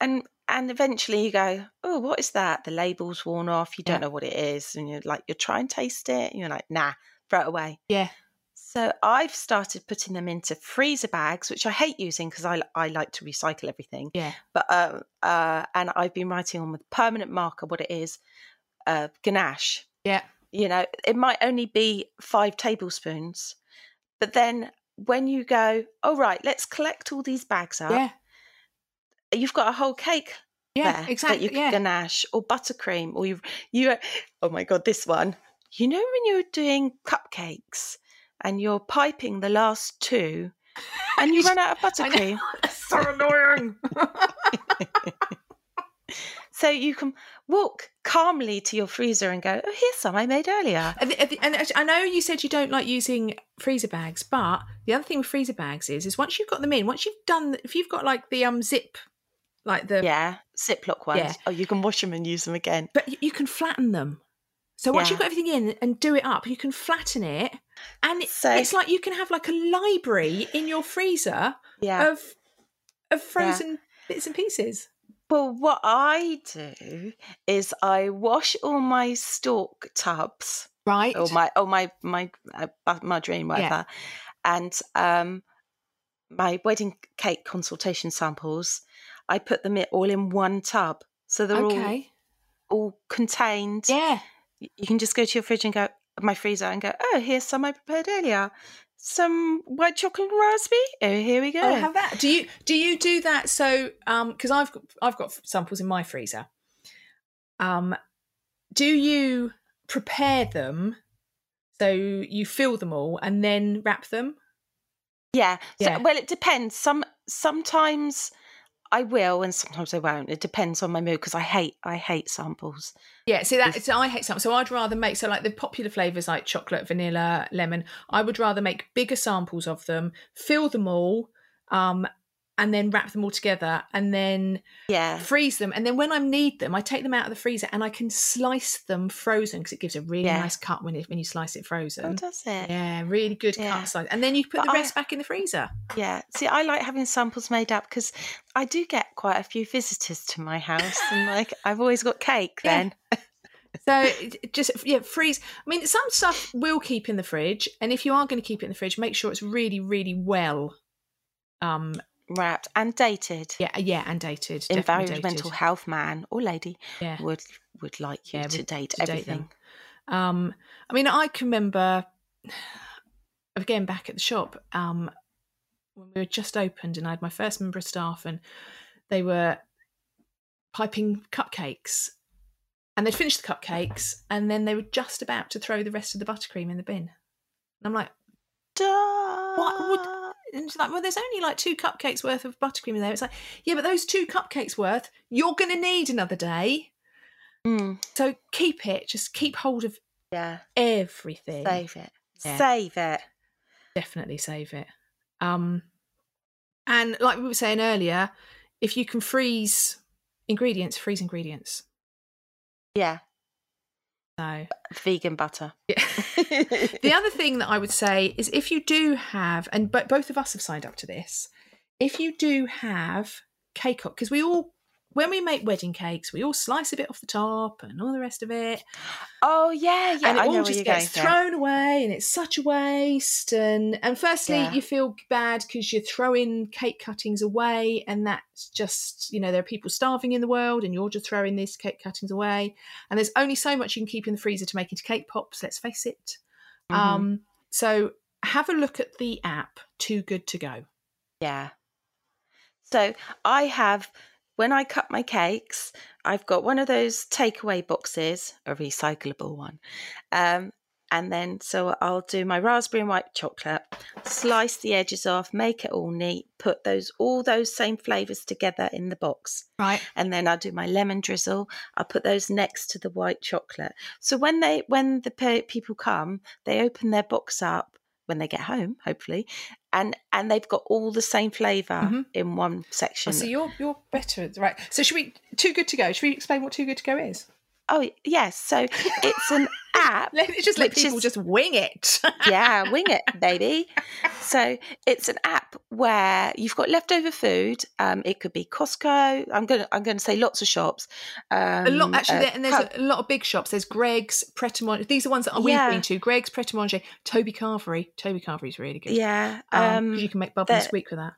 and and eventually you go oh what is that the label's worn off you don't Yeah. know what it is and you're like you try and taste it and you're like nah throw it away yeah, so I've started putting them into freezer bags, which I hate using because I, I like to recycle everything. yeah. But uh, uh, and I've been writing on with permanent marker what it is, uh, ganache. Yeah. You know, it might only be five tablespoons, but then when you go, oh right, let's collect all these bags up. Yeah, You've got a whole cake yeah, there exactly. that you can yeah, ganache or buttercream or you you. Oh my god, this one. You know when you're doing cupcakes and you're piping the last two, and you run out of buttercream. so annoying. So you can walk calmly to your freezer and go, "Oh, here's some I made earlier." And, the- and the- and actually, I know you said you don't like using freezer bags, but the other thing with freezer bags is, is once you've got them in, once you've done, if you've got like the um zip, like the, Yeah, Ziploc ones. Yeah. Oh, you can wash them and use them again. but you, can flatten them. So once you've got everything in and do it up, you can flatten it, and it, So- it's like you can have like a library in your freezer Yeah. of of frozen bits and pieces. Well, what I do is I wash all my Stork tubs Right. or my or my my uh, margarine whatever, and um my wedding cake consultation samples. I put them all in one tub, so they're okay. all all contained. Yeah. you can just go to your fridge and go my freezer and go oh here's some i prepared earlier some white chocolate and raspberry oh here we go I'll have that. Do you do you do that? So, um, because I've got I've got samples in my freezer. Um, do you prepare them so you fill them all and then wrap them? yeah. So, Yeah. well it depends some sometimes i will and sometimes i won't it depends on my mood because i hate i hate samples Yeah. See that so I hate some. So I'd rather make so like the popular flavors like chocolate, vanilla, lemon. I would rather make bigger samples of them, fill them all, um, and then wrap them all together and then Yeah. freeze them. And then when I need them, I take them out of the freezer and I can slice them frozen because it gives a really Yeah. nice cut when it, when you slice it Oh, frozen. does it? Yeah, really good Yeah. cut size. And then you put But the I- rest back in the freezer. Yeah. See, I like having samples made up because I do get quite a few visitors to my house, and like I've always got cake. Yeah. Then So it- it just yeah, freeze. I mean, some stuff will keep in the fridge, and if you are going to keep it in the fridge, make sure it's really, really well, um, wrapped and dated. yeah, yeah, and dated. Environmental dated. health man or lady Yeah. would would like you Yeah, to date to everything. Um, I mean, I can remember again back at the shop um, when we were just opened, and I had my first member of staff, and they were piping cupcakes, and they'd finished the cupcakes, and then they were just about to throw the rest of the buttercream in the bin. And I'm like, Duh. What would- and she's like, well, there's only like two cupcakes worth of buttercream in there. It's like, yeah, but those two cupcakes worth, you're going to need another day. Mm, So keep it. Just keep hold of yeah. everything. Save it. Yeah. Save it. Definitely save it. Um, and like we were saying earlier, if you can freeze ingredients, freeze ingredients. Yeah. So Vegan butter. yeah. the other thing that I would say is if you do have, and but both of us have signed up to this, if you do have cake, because we all, when we make wedding cakes, we all slice a bit off the top and all the rest of it, Oh yeah, yeah. and it I all just gets thrown away, and it's such a waste. And and firstly, Yeah. you feel bad because you're throwing cake cuttings away, and that's just you know there are people starving in the world, and you're just throwing these cake cuttings away. And there's only so much you can keep in the freezer to make into cake pops. Let's face it. Mhm. Um, so have a look at the app. Too good to go. Yeah. So I have, when I cut my cakes, I've got one of those takeaway boxes, a recyclable one. Um, and then, so I'll do my raspberry and white chocolate, slice the edges off, make it all neat, put those, all those same flavors together in the box. Right. And then I'll do my lemon drizzle. I'll put those next to the white chocolate. So when they, when the pe- people come, they open their box up when they get home, hopefully, and and they've got all the same flavor Mhm. in one section. so you're you're better, right? So should we? Too good to go. Should we explain what too good to go is? oh yes, so it's an app. Let just let people is- just wing it. yeah, wing it, baby. So it's an app where you've got leftover food. Um, it could be Costco. I'm gonna I'm gonna say lots of shops. Um, a lot actually, uh, there, and there's a, lot of big shops. There's Greggs, Pret a Manger. These are ones that we've Yeah. been to. Greggs, Pret a Manger, Toby Carvery. Toby Carvery's really good. yeah. Um, Um, you can make bubble squeak with that.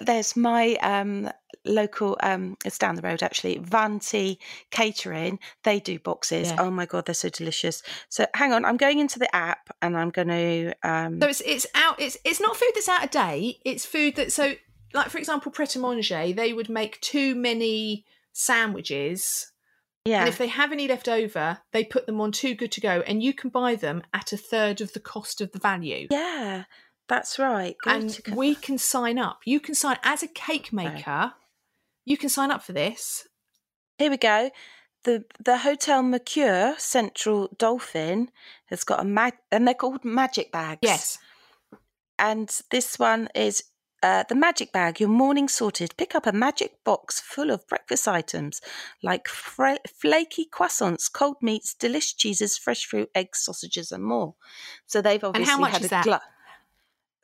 There's my um local um it's down the road actually vanti catering they do boxes Yeah. oh my god they're so delicious so hang on i'm going into the app and i'm going to um So it's it's out. It's it's not food that's out of date. It's food that so like for example, Pret a Manger. They would make too many sandwiches, yeah and if they have any left over, they put them on Too Good to Go, and you can buy them at a third of the cost of the value. yeah that's right Go and we can sign up. You can sign as a cake maker. You can sign up for this. here we go the the hotel mercure central dolphin has got a mag and they're called magic bags Yes. and this one is uh, the magic bag, your morning sorted. Pick up a magic box full of breakfast items like fra- flaky croissants, cold meats, delicious cheeses, fresh fruit, eggs, sausages, and more. So they've obviously had a glut.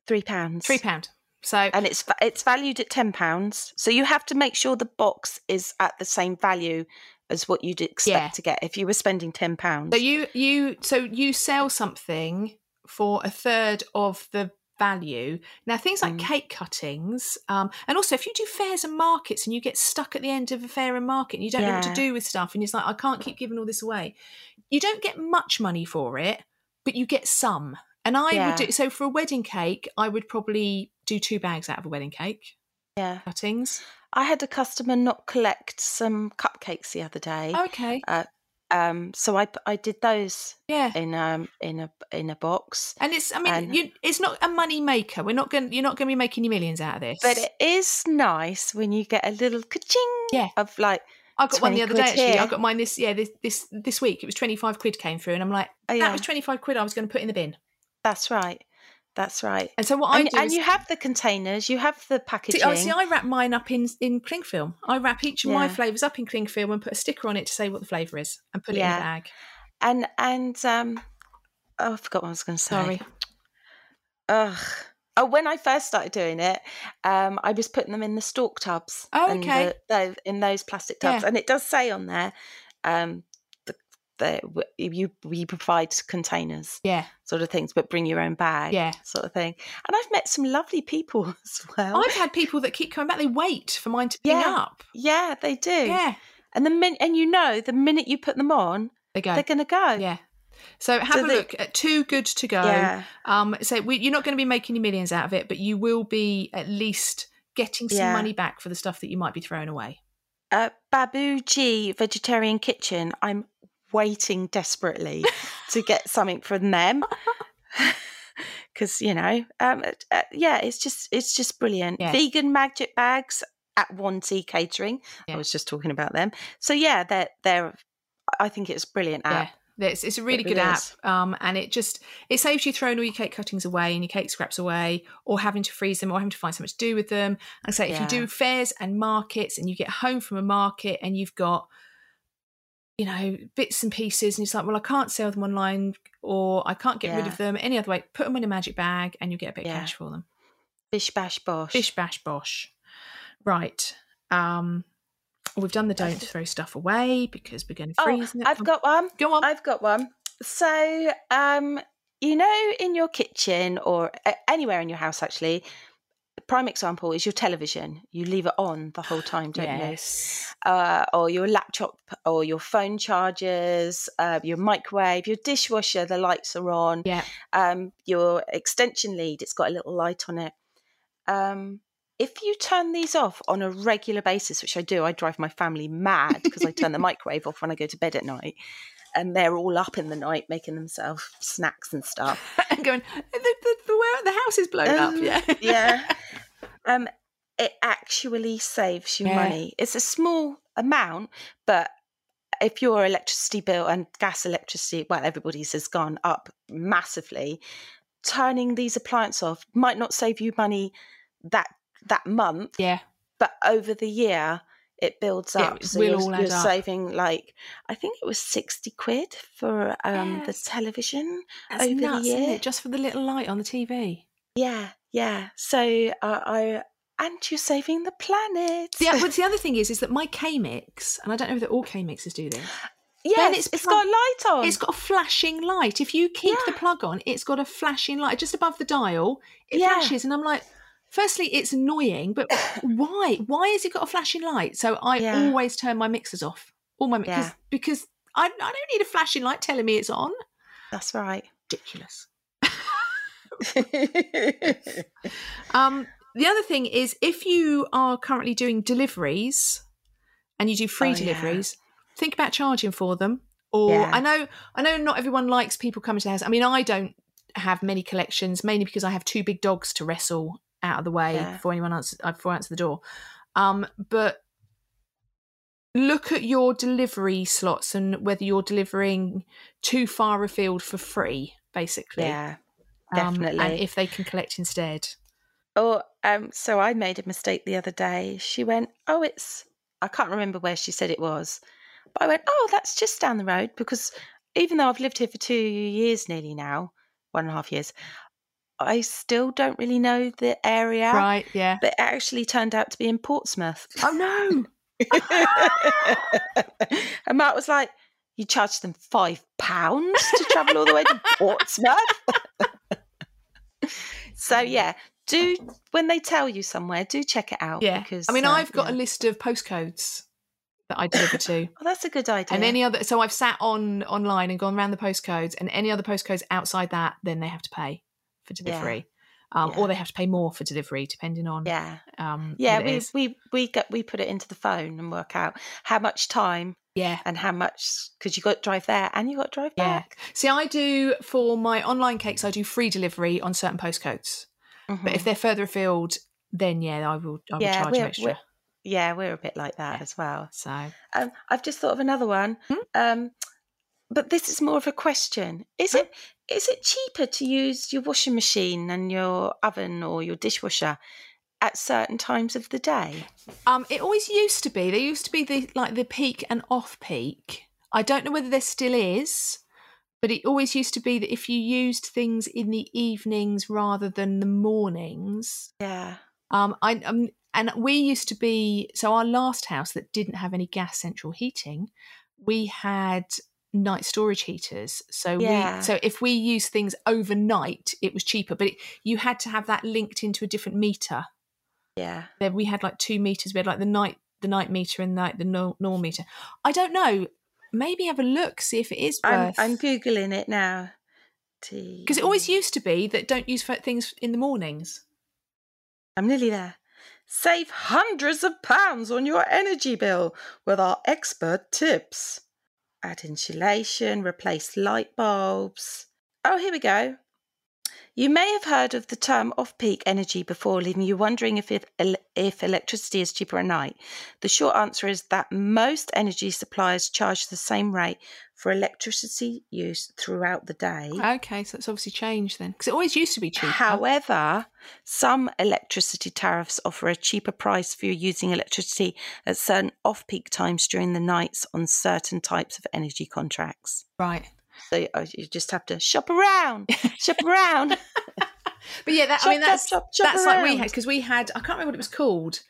Three pounds. Three pound. So And it's it's valued at ten pounds. So you have to make sure the box is at the same value as what you'd expect Yeah. to get if you were spending ten pounds. So you you so you sell something for a third of the value. Now things like Mm. cake cuttings, um, and also if you do fairs and markets and you get stuck at the end of a fair and market and you don't know what to do with stuff and it's like I can't keep giving all this away, you don't get much money for it, but you get some. And I Yeah. would do so for a wedding cake. I would probably do two bags out of a wedding cake yeah. cuttings. I had a customer not collect some cupcakes the other day. Okay, um so i i did those yeah. in um in a in a box And it's, I mean, And- you, it's not a money maker. We're not going. You're not going to be making your millions out of this. but it is nice when you get a little ka-ching Yeah. of like I got one the other day. Actually, I got mine this yeah this this this week. It was twenty five quid came through, and I'm like, oh that was twenty five quid I was going to put in the bin. That's right that's right. And so what I And, do and is, you have the containers, you have the packaging. See, oh, see, I wrap mine up in in cling film. I wrap each of my flavors up in cling film and put a sticker on it to say what the flavor is, and put it in Yeah. a bag. and and um, oh, I forgot what I was going to say. Sorry. Ugh. Oh, when I first started doing it, um, I was putting them in the Stork tubs. Oh, okay. the- the- in those plastic tubs, Yeah. and it does say on there, um, the you we provide containers, Yeah, sort of things, but bring your own bag, Yeah. sort of thing. And I've met some lovely people as well. I've had people that keep coming back. They wait for mine to Yeah. up. yeah, they do. Yeah, And the min- and you know, the minute you put them on, they go. they're going to go. Yeah. So have So a they- look at Too Good to Go. Yeah. Um, so we, you're not going to be making your millions out of it, but you will be at least getting some Yeah. money back for the stuff that you might be throwing away. uh, Babu G Vegetarian Kitchen. I'm waiting desperately to get something from them because you know, um, uh, yeah, it's just it's just brilliant. Yeah. Vegan magic bags at One T Catering. Yeah. I was just talking about them. So yeah, they're they're. I think it's a brilliant app. Yeah. It's, it's a really It good really app, um, and it just it saves you throwing all your cake cuttings away and your cake scraps away, or having to freeze them, or having to find something to do with them. And say if you do fairs and markets, and you get home from a market and you've got you know bits and pieces, and it's like, well, I can't sell them online, or I can't get rid of them any other way. Put them in a magic bag, and you get a bit of cash for them. Bish bash bosh. Bish bash bosh. Right. Um, we've done the don't throw stuff away because we're going to Oh, freeze it. I've got one. Go on. I've got one. So, um, you know, in your kitchen or anywhere in your house, actually, prime example is your television. You leave it on the whole time, don't yes. you? Uh, or your laptop, or your phone chargers, uh, your microwave, your dishwasher. The lights are on. Yeah. Um, your extension lead. It's got a little light on it. Um, if you turn these off on a regular basis, which I do, I drive my family mad because I turn the microwave off when I go to bed at night, and they're all up in the night making themselves snacks and stuff. and going, the, the, the, where the house is blown up. Um, Yeah. yeah. Um, it actually saves you Yeah. money. It's a small amount, but if your electricity bill and gas electricity, well, everybody's has gone up massively. Turning these appliances off might not save you money that that month, yeah. but over the year it builds up. it so will you're, all add you're saving like I think it was sixty quid for um the television That's over nuts, the isn't year. it? Just for the little light on the TV. Yeah, yeah. So uh, I and you're saving the planet. Yeah, but the other thing is, is that my kMix, and I don't know that all kMixes do this. Yeah, it's it's plug- got light on. It's got a flashing light. If you keep the plug on, it's got a flashing light just above the dial. It Yeah. flashes, and I'm like, firstly, it's annoying, but why? Why has it got a flashing light? So I Yeah. always turn my mixers off. All my mixers Yeah. because I, I don't need a flashing light telling me it's on. That's right. Ridiculous. Um, the other thing is if you are currently doing deliveries and you do free Oh, yeah. deliveries, think about charging for them. Or Yeah. I know I know not everyone likes people coming to the house. I mean, I don't have many collections, mainly because I have two big dogs to wrestle out of the way Yeah. before anyone answers uh, before I answer the door. Um, but look at your delivery slots and whether you're delivering too far afield for free, basically. yeah. Um, definitely. and if they can collect instead. Oh, um, so I made a mistake the other day. She went, "Oh, it's." I can't remember where she said it was, but I went, "Oh, that's just down the road." Because even though I've lived here for two years nearly now, one and a half years, I still don't really know the area. Right, yeah. But it actually turned out to be in Portsmouth. Oh no. and Matt was like, "You charged them five pounds to travel all the way to Portsmouth." so yeah, do when they tell you somewhere, do check it out. Yeah. because I mean, uh, I've got yeah. a list of postcodes that I deliver to. Oh, that's a good idea. And any other so I've sat on online and gone around the postcodes and any other postcodes outside that, then they have to pay for delivery. Um, Yeah. or they have to pay more for delivery depending on yeah, um yeah, we we we get we put it into the phone and work out how much time yeah. and how much because you got to drive there and you got to drive Yeah. back. See, I do for my online cakes, I do free delivery on certain postcodes. But Mhm. if they're further afield, then yeah, I will I will Yeah, charge extra. we're- yeah, we're a bit like that Yeah. as well. So Um, I've just thought of another one. Hmm? But this is more of a question. Is it is it cheaper to use your washing machine and your oven or your dishwasher at certain times of the day? Um, it always used to be. There used to be the like the peak and off peak. I don't know whether there still is, but it always used to be that if you used things in the evenings rather than the mornings, Yeah. um, I um, and we used to be so our last house that didn't have any gas central heating, we had night storage heaters. So Yeah. we so if we use things overnight, it was cheaper, but it, you had to have that linked into a different meter Yeah. there we had like two meters. We had like the night the night meter and like the normal meter. I don't know. Maybe have a look, see if it is I'm worth. I'm googling it now. because it always used to be that don't use things in the mornings. I'm nearly there. Save hundreds of pounds on your energy bill with our expert tips. Add insulation, replace light bulbs. Oh, here we go. You may have heard of the term off peak energy before, leaving you wondering if, if, if electricity is cheaper at night. The short answer is that most energy suppliers charge the same rate for electricity use throughout the day. Okay, so it's obviously changed then because it always used to be cheaper. However, some electricity tariffs offer a cheaper price for using electricity at certain off peak times during the nights on certain types of energy contracts. right? So uh, you just have to shop around, shop around. But yeah, that, Shop, I mean that's shop, shop that's like we had because we had I can't remember what it was called,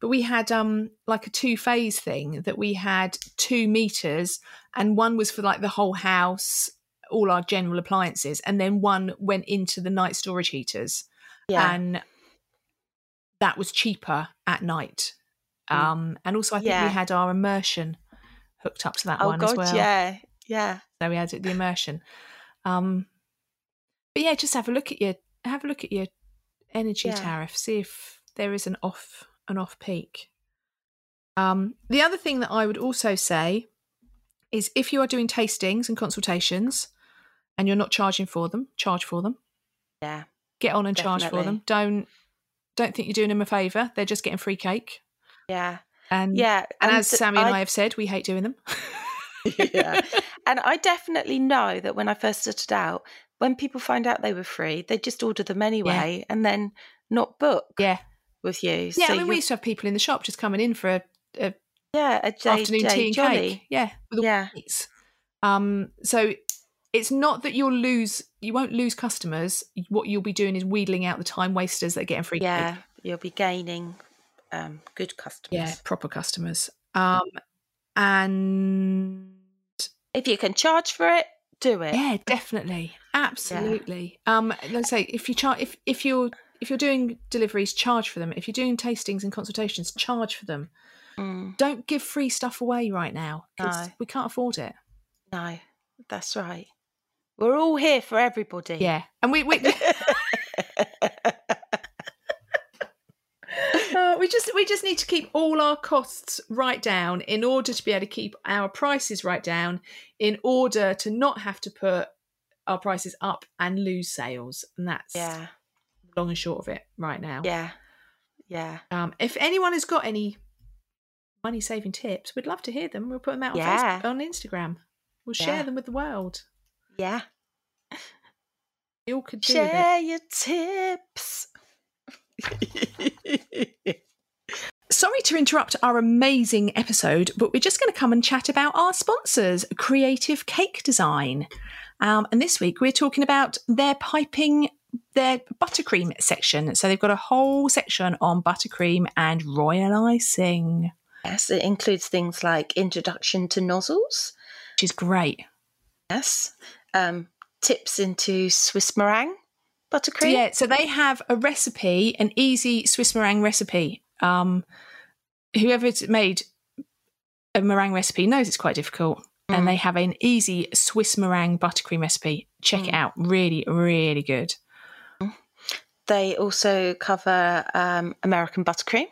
but we had um like a two phase thing that we had two meters and one was for like the whole house, all our general appliances, and then one went into the night storage heaters. Yeah, and that was cheaper at night. Mm. Um, and also, I think Yeah. we had our immersion hooked up to that oh one god, as well. yeah, yeah, So we had the immersion. Um, but yeah, just have a look at your have a look at your energy Yeah. tariff. See if there is an off an off peak. Um, the other thing that I would also say is if you are doing tastings and consultations and you're not charging for them, charge for them yeah, get on and charge for them. Don't don't think you're doing them a favour. They're just getting free cake. yeah, And yeah. and as th- Sammy and I have said, we hate doing them. yeah. And I definitely know that when I first started out, when people find out they were free, they just order them anyway and then not book yeah. With you. Yeah, so I mean, we used to have people in the shop just coming in for a, a yeah, a J, afternoon J tea and jolly. cake. Yeah, with Yeah. Um, so it's not that you'll lose, you won't lose customers. What you'll be doing is wheedling out the time wasters that are getting free yeah, cake. you'll be gaining um, good customers. Yeah, proper customers. Um, and If you can charge for it, do it. Yeah, definitely, absolutely. Um, let's say if you char- if if you're if you're doing deliveries, charge for them. If you're doing tastings and consultations, charge for them. Mm, Don't give free stuff away right now because No. we can't afford it. no, that's right. We're all here for everybody. Yeah, and we we, uh, we just we just need to keep all our costs right down in order to be able to keep our prices right down. In order to not have to put our prices up and lose sales, and that's yeah, long and short of it right now. yeah, yeah. Um, if anyone has got any money saving tips, we'd love to hear them. We'll put them out on Yeah. Facebook, on Instagram. We'll share Yeah. them with the world. Yeah. We all could do with it. Share your tips. Sorry to interrupt our amazing episode, but we're just going to come and chat about our sponsors, Creative Cake Design. Um, and this week we're talking about their piping, their buttercream section. So they've got a whole section on buttercream and royal icing, yes, it includes things like introduction to nozzles. which is great. Yes. Um, tips into Swiss meringue buttercream. Yeah, so they have a recipe, an easy Swiss meringue recipe. Um, whoever's made a meringue recipe knows it's quite difficult, Mm. and they have an easy Swiss meringue buttercream recipe. Check it Mm. out, really, really good. They also cover um, American buttercream.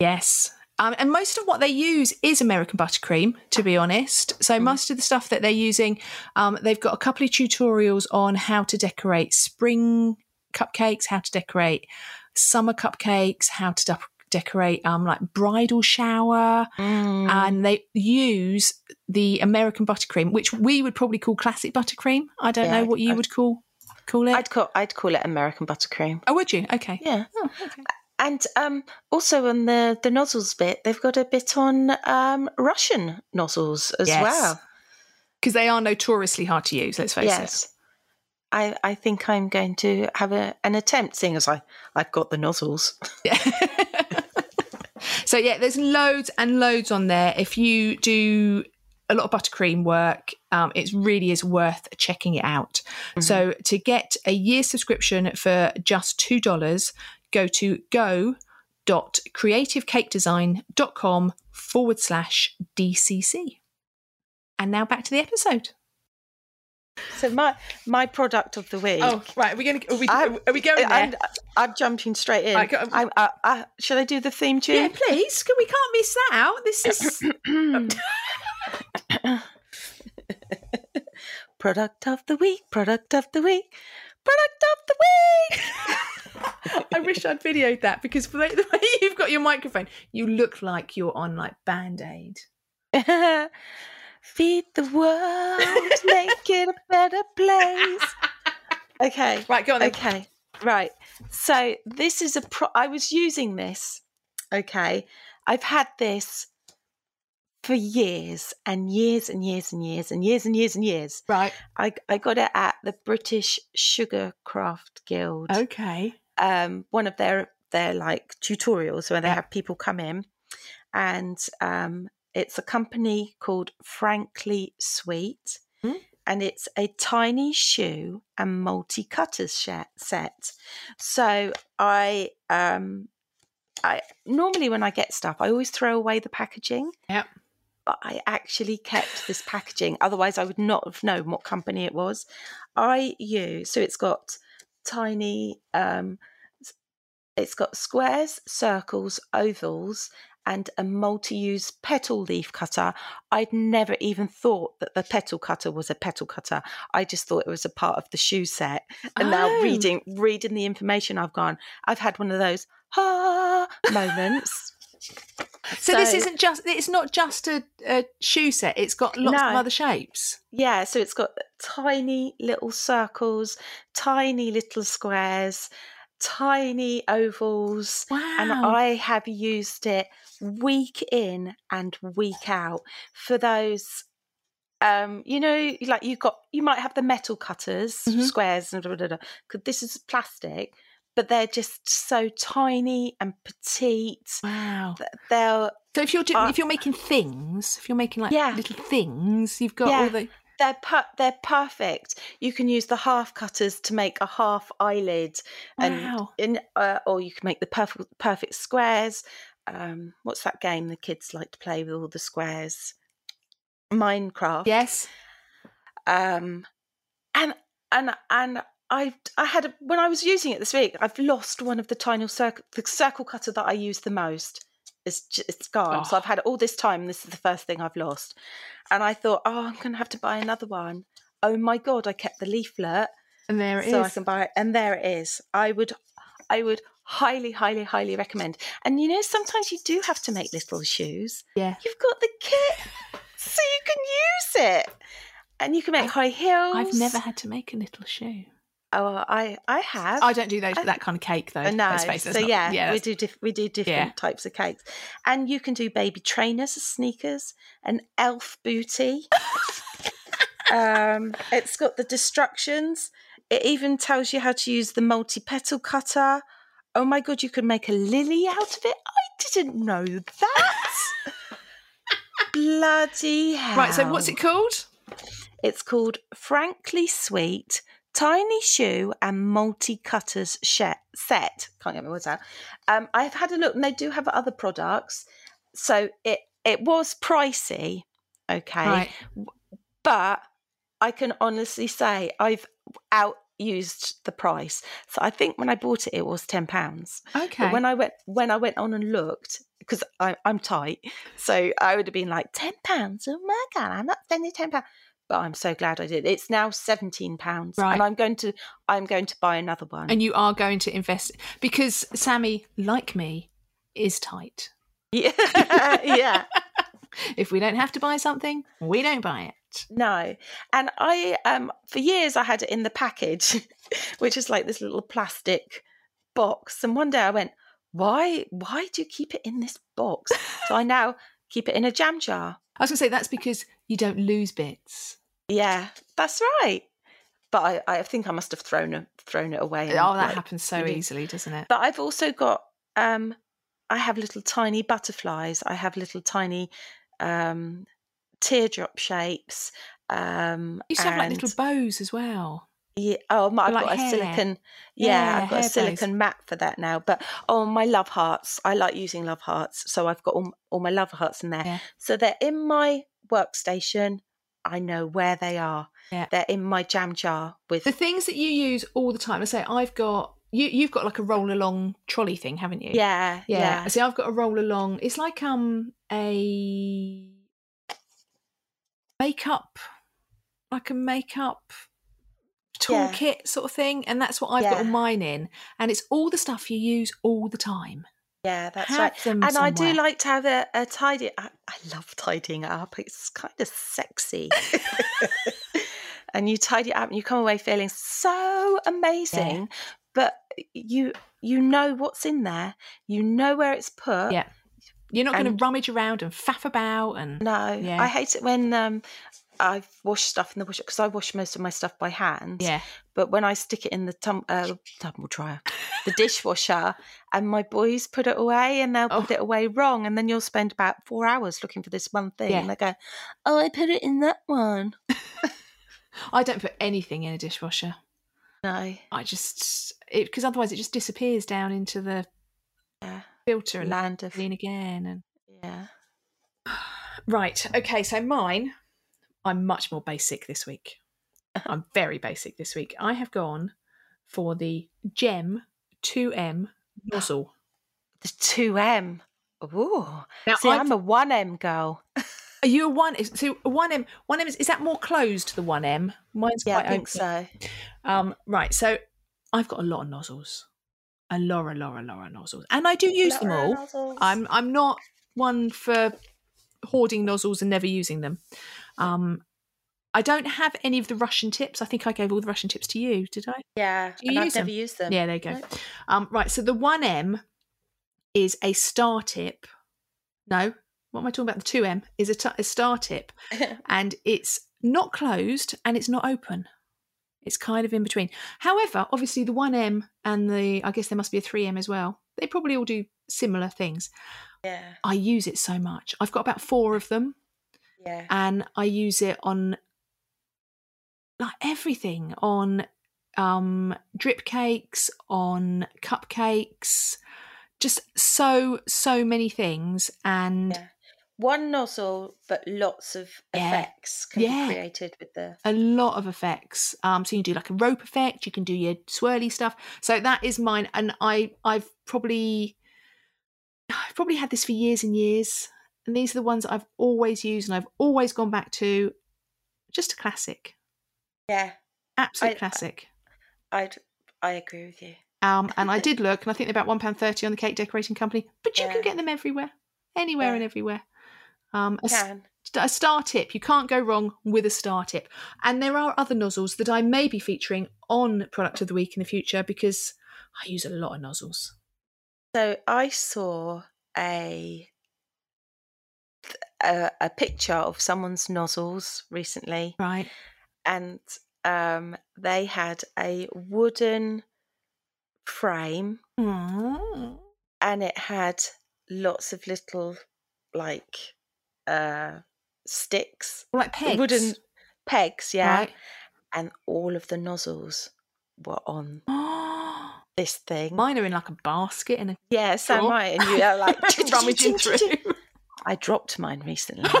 Yes. Um, and most of what they use is American buttercream, to be honest. So, Mm. most of the stuff that they're using, um, they've got a couple of tutorials on how to decorate spring cupcakes, how to decorate summer cupcakes, how to dup- decorate um like bridal shower, Mm. and they use the American buttercream, which we would probably call classic buttercream. I don't Yeah, know what you I'd- would call call it. I'd call I'd call it American buttercream. oh, would you? Okay. Yeah. Oh, okay. And um, also on the the nozzles bit, they've got a bit on um, Russian nozzles as Yes. well. Because they are notoriously hard to use. Let's face it, yes. I, I think I'm going to have a, an attempt, seeing as I, I've got the nozzles. it. so yeah, there's loads and loads on there. If you do a lot of buttercream work, um, it really is worth checking it out. So to get a year subscription for just two dollars, go to go.creativecakedesign.com forward slash DCC. And now back to the episode. So my my product of the week. Oh, right. Are we going? Are we, I'm- are we going there? I'm, I'm jumping straight in. Right, go- I'm, uh, uh, should I do the theme tune? yeah, tune? please. We can't miss that out. This is product of the week. Product of the week. Product of the week. I wish I'd videoed that because for the, the way you've got your microphone, you look like you're on like Band Aid. Feed the world, make it a better place. Okay. Right, go on then. Okay. Right. So this is a pro I was using this. Okay. I've had this for years and years and years and years and years and years and years. Right. I, I got it at the British Sugar Craft Guild. Okay. Um, one of their their like tutorials where they Yeah. have people come in, and um, it's a company called Frankly Sweet, Hmm. and it's a tiny shoe and multi cutters set. So I um, I normally when I get stuff, I always throw away the packaging. Yep. But I actually kept this packaging. Otherwise, I would not have known what company it was. I use so it's got tiny. Um, it's got squares, circles, ovals, and a multi-use petal leaf cutter. I'd never even thought that the petal cutter was a petal cutter. I just thought it was a part of the shoe set. And now Oh. reading reading the information, I've gone. I've had one of those ah moments. So, this isn't just, it's not just a, a shoe set, it's got lots of other shapes. Yeah, so it's got tiny little circles, tiny little squares, tiny ovals. Wow. And I have used it week in and week out for those. Um, you know, like you've got, you might have the metal cutters, Mhm. squares, and da, da, 'cause this is plastic, but they're just so tiny and petite. wow. They're So if you're do, Uh, if you're making things, if you're making like Yeah. little things, you've got Yeah. all the they're per- they're perfect. You can use the half cutters to make a half eyelid, and wow. in uh, or you can make the perfect perfect squares. Um, what's that game the kids like to play with all the squares? Minecraft. Yes. Um, and and and I I had a, when I was using it this week, I've lost one of the tiny circle the circle cutter that I use the most. It's j- it's gone. So Oh. I've had it all this time. This is the first thing I've lost, and I thought, oh, I'm going to have to buy another one. Oh my god, I kept the leaflet, And there it is. so I can buy it, and there it is. I would, I would highly, highly, highly recommend. And you know, sometimes you do have to make little shoes. Yeah. You've got the kit, so you can use it, and you can make high heels. I've never had to make a little shoe. Oh, I, I have. I don't do those I- that kind of cake though. No, so not- yeah, we do diff- we do different Yeah. types of cakes, and you can do baby trainers, sneakers, an elf booty. um, it's got the destructions. It even tells you how to use the multi-petal cutter. Oh my god, you can make a lily out of it. I didn't know that. Bloody hell! Right. So what's it called? It's called Frankly Sweet Tiny Shoe and Multi Cutters Set. Can't get my words out. Um, I've had a look, and they do have other products. So it it was pricey, okay, Right. but I can honestly say I've outused the price. So I think when I bought it, it was ten pounds. Okay. But when I went when I went on and looked, because I'm tight, so I would have been like ten pounds. Oh my god, I'm not spending ten pounds. But I'm so glad I did. It's now seventeen pounds, Right. and I'm going to I'm going to buy another one. and you are going to invest because Sammy, like me, is tight. Yeah, yeah. If we don't have to buy something, we don't buy it. No. And I um for years I had it in the package, which is like this little plastic box. And one day I went, Why why do you keep it in this box? So I now keep it in a jam jar. I was going to say that's because you don't lose bits. Yeah, that's right. But I, I think I must have thrown it thrown it away. and, Oh, that like, happens so really- easily, doesn't it? But I've also got um I have little tiny butterflies. I have little tiny um teardrop shapes. Um You used to have like little bows as well. Yeah. Oh, my, I've like got a silicon. Yeah, Yeah, I've got hair a bows. silicon mat for that now. But oh, my love hearts. I like using love hearts, so I've got all, all my love hearts in there. Yeah. So they're in my workstation. I know where they are. Yeah. They're in my jam jar with. The things that you use all the time. I say I've got you. You've got like a roll along trolley thing, haven't you? yeah, yeah. yeah, See, I've got a roll along. It's like um a makeup, like a makeup Yeah. toolkit sort of thing, and that's what I've got Yeah. all mine in. And it's all the stuff you use all the time. Yeah. That's Have right. And I do like to have a, a tidy. I, I love tidying up. It's kind of sexy. and you tidy up, and you come away feeling so amazing. But you you know what's in there. You know where it's put. Yeah. You're not going to rummage around and faff about and No, Yeah. I hate it when um, I've washed stuff in the washer because I wash most of my stuff by hand. yeah. But when I stick it in the tum- uh, tumble dryer, the dishwasher, and my boys put it away and they'll put Oh. it away wrong, and then you'll spend about four hours looking for this one thing, Yeah. and they go, "Oh, I put it in that one." I don't put anything in a dishwasher. No, I just because otherwise it just disappears down into the yeah, filter and land of clean again. And yeah. right, okay, so mine, I'm much more basic this week. I'm very basic this week. I have gone for the JEM 2M nozzle. The two M. Ooh, Now, see, I've- I'm a one M girl. Are you a one? is- So one M, one M is, is that more closed? The one M, mine's Yeah, quite I think open. so. Um, right. So I've got a lot of nozzles, a lot, a lot, a lot of nozzles, and I do use them all. I'm I'm not one for hoarding nozzles and never using them. Um, I don't have any of the Russian tips. I think I gave all the Russian tips to you. Did I? yeah, Do you and I've use never them? used them. Yeah, there you go. Um, right. So the one M is a star tip. No, what am I talking about? The two M is a, t- a star tip, and it's not closed and it's not open. It's kind of in between. However, obviously the 1M and the I guess there must be a 3M as well. They probably all do similar things. yeah, I use it so much. I've got about 4 of them yeah. and I use it on like everything on um drip cakes, on cupcakes, just so so many things and Yeah. One nozzle, but lots of Yeah. effects can Yeah. be created with the. a lot of effects. Um, so you can do like a rope effect, you can do your swirly stuff. So that is mine, and I I've probably I've probably had this for years and years, and these are the ones I've always used and I've always gone back to. Just a classic, Yeah, absolute I- classic. I'd. I agree with you. Um, and I did look, and I think they're about one pound thirty on the cake decorating company, but you Yeah. can get them everywhere, anywhere Yeah. and everywhere. Um, a Can. a star tip. You can't go wrong with a star tip. And there are other nozzles that I may be featuring on Product of the Week in the future because I use a lot of nozzles. So I saw a a, a picture of someone's nozzles recently, Right. and um, they had a wooden frame, Mm. and it had lots of little like uh, sticks, Like pegs. wooden pegs, yeah, Right. and all of the nozzles were on this thing. Mine are in like a basket in a yeah, so drawer. mine, and you are like rummaging through. I dropped mine recently.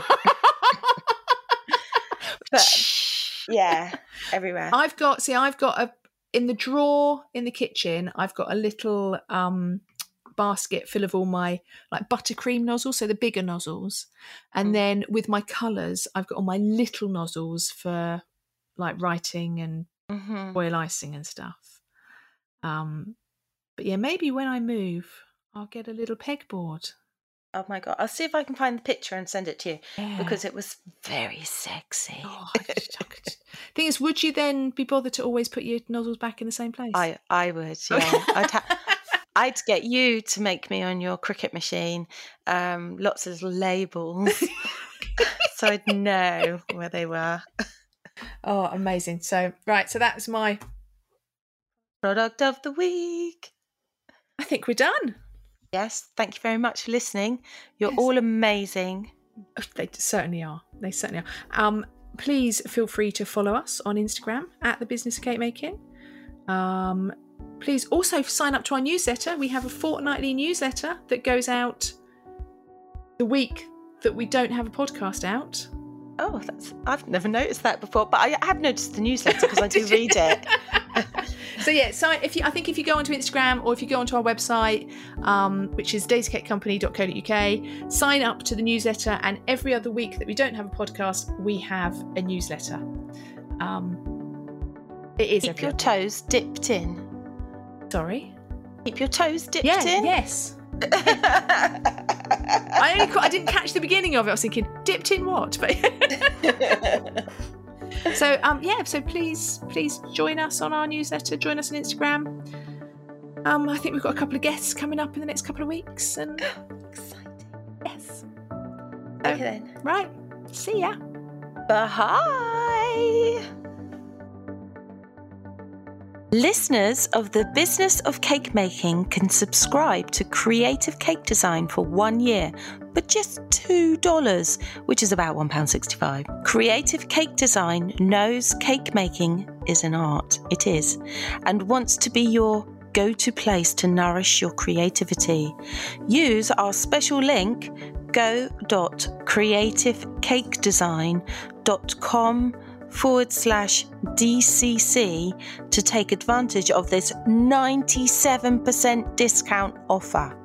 But yeah, everywhere. I've got see, I've got a in the drawer in the kitchen. I've got a little um basket full of all my like buttercream nozzles, so the bigger nozzles, and Mm. then with my colours, I've got all my little nozzles for like writing and Mhm. royal icing and stuff. Um, but yeah, maybe when I move, I'll get a little pegboard. Oh my god! I'll see if I can find the picture and send it to you Yeah. because it was very sexy. Oh, I just- I could- Thing is, would you then be bothered to always put your nozzles back in the same place? I I would, yeah. I'd ha- I'd get you to make me on your Cricut machine um, lots of labels, so I'd know where they were. oh, amazing. So, right, so that's my. Product of the week. I think we're done. Yes, thank you very much for listening. You're Yes. all amazing. Oh, They certainly are. They certainly are. Um, please feel free to follow us on Instagram at the Business of Cake Making. Um, please also sign up to our newsletter. We have a fortnightly newsletter that goes out the week that we don't have a podcast out. Oh, that's I've never noticed that before, but I have noticed the newsletter because I do read it. so yeah, so if you, I think if you go onto Instagram or if you go onto our website, um, which is daisycakecompany.co.uk, sign up to the newsletter, and every other week that we don't have a podcast, we have a newsletter. Um, it is Keep your other- toes dipped in. sorry. Keep your toes dipped Yeah. in. Yes. I only ca- I didn't catch the beginning of it. I was thinking dipped in what, but so um yeah. So please please join us on our newsletter. Join us on Instagram. Um, I think we've got a couple of guests coming up in the next couple of weeks, and Exciting. yes, Okay then. right. See ya. Bye. Listeners of the Business of Cake Making can subscribe to Creative Cake Design for one year for just $2, which is about £1.65. Creative Cake Design knows cake making is an art. It is. And wants to be your go to place to nourish your creativity. Use our special link go.creativecakedesign.com forward slash DCC to take advantage of this 97% discount offer.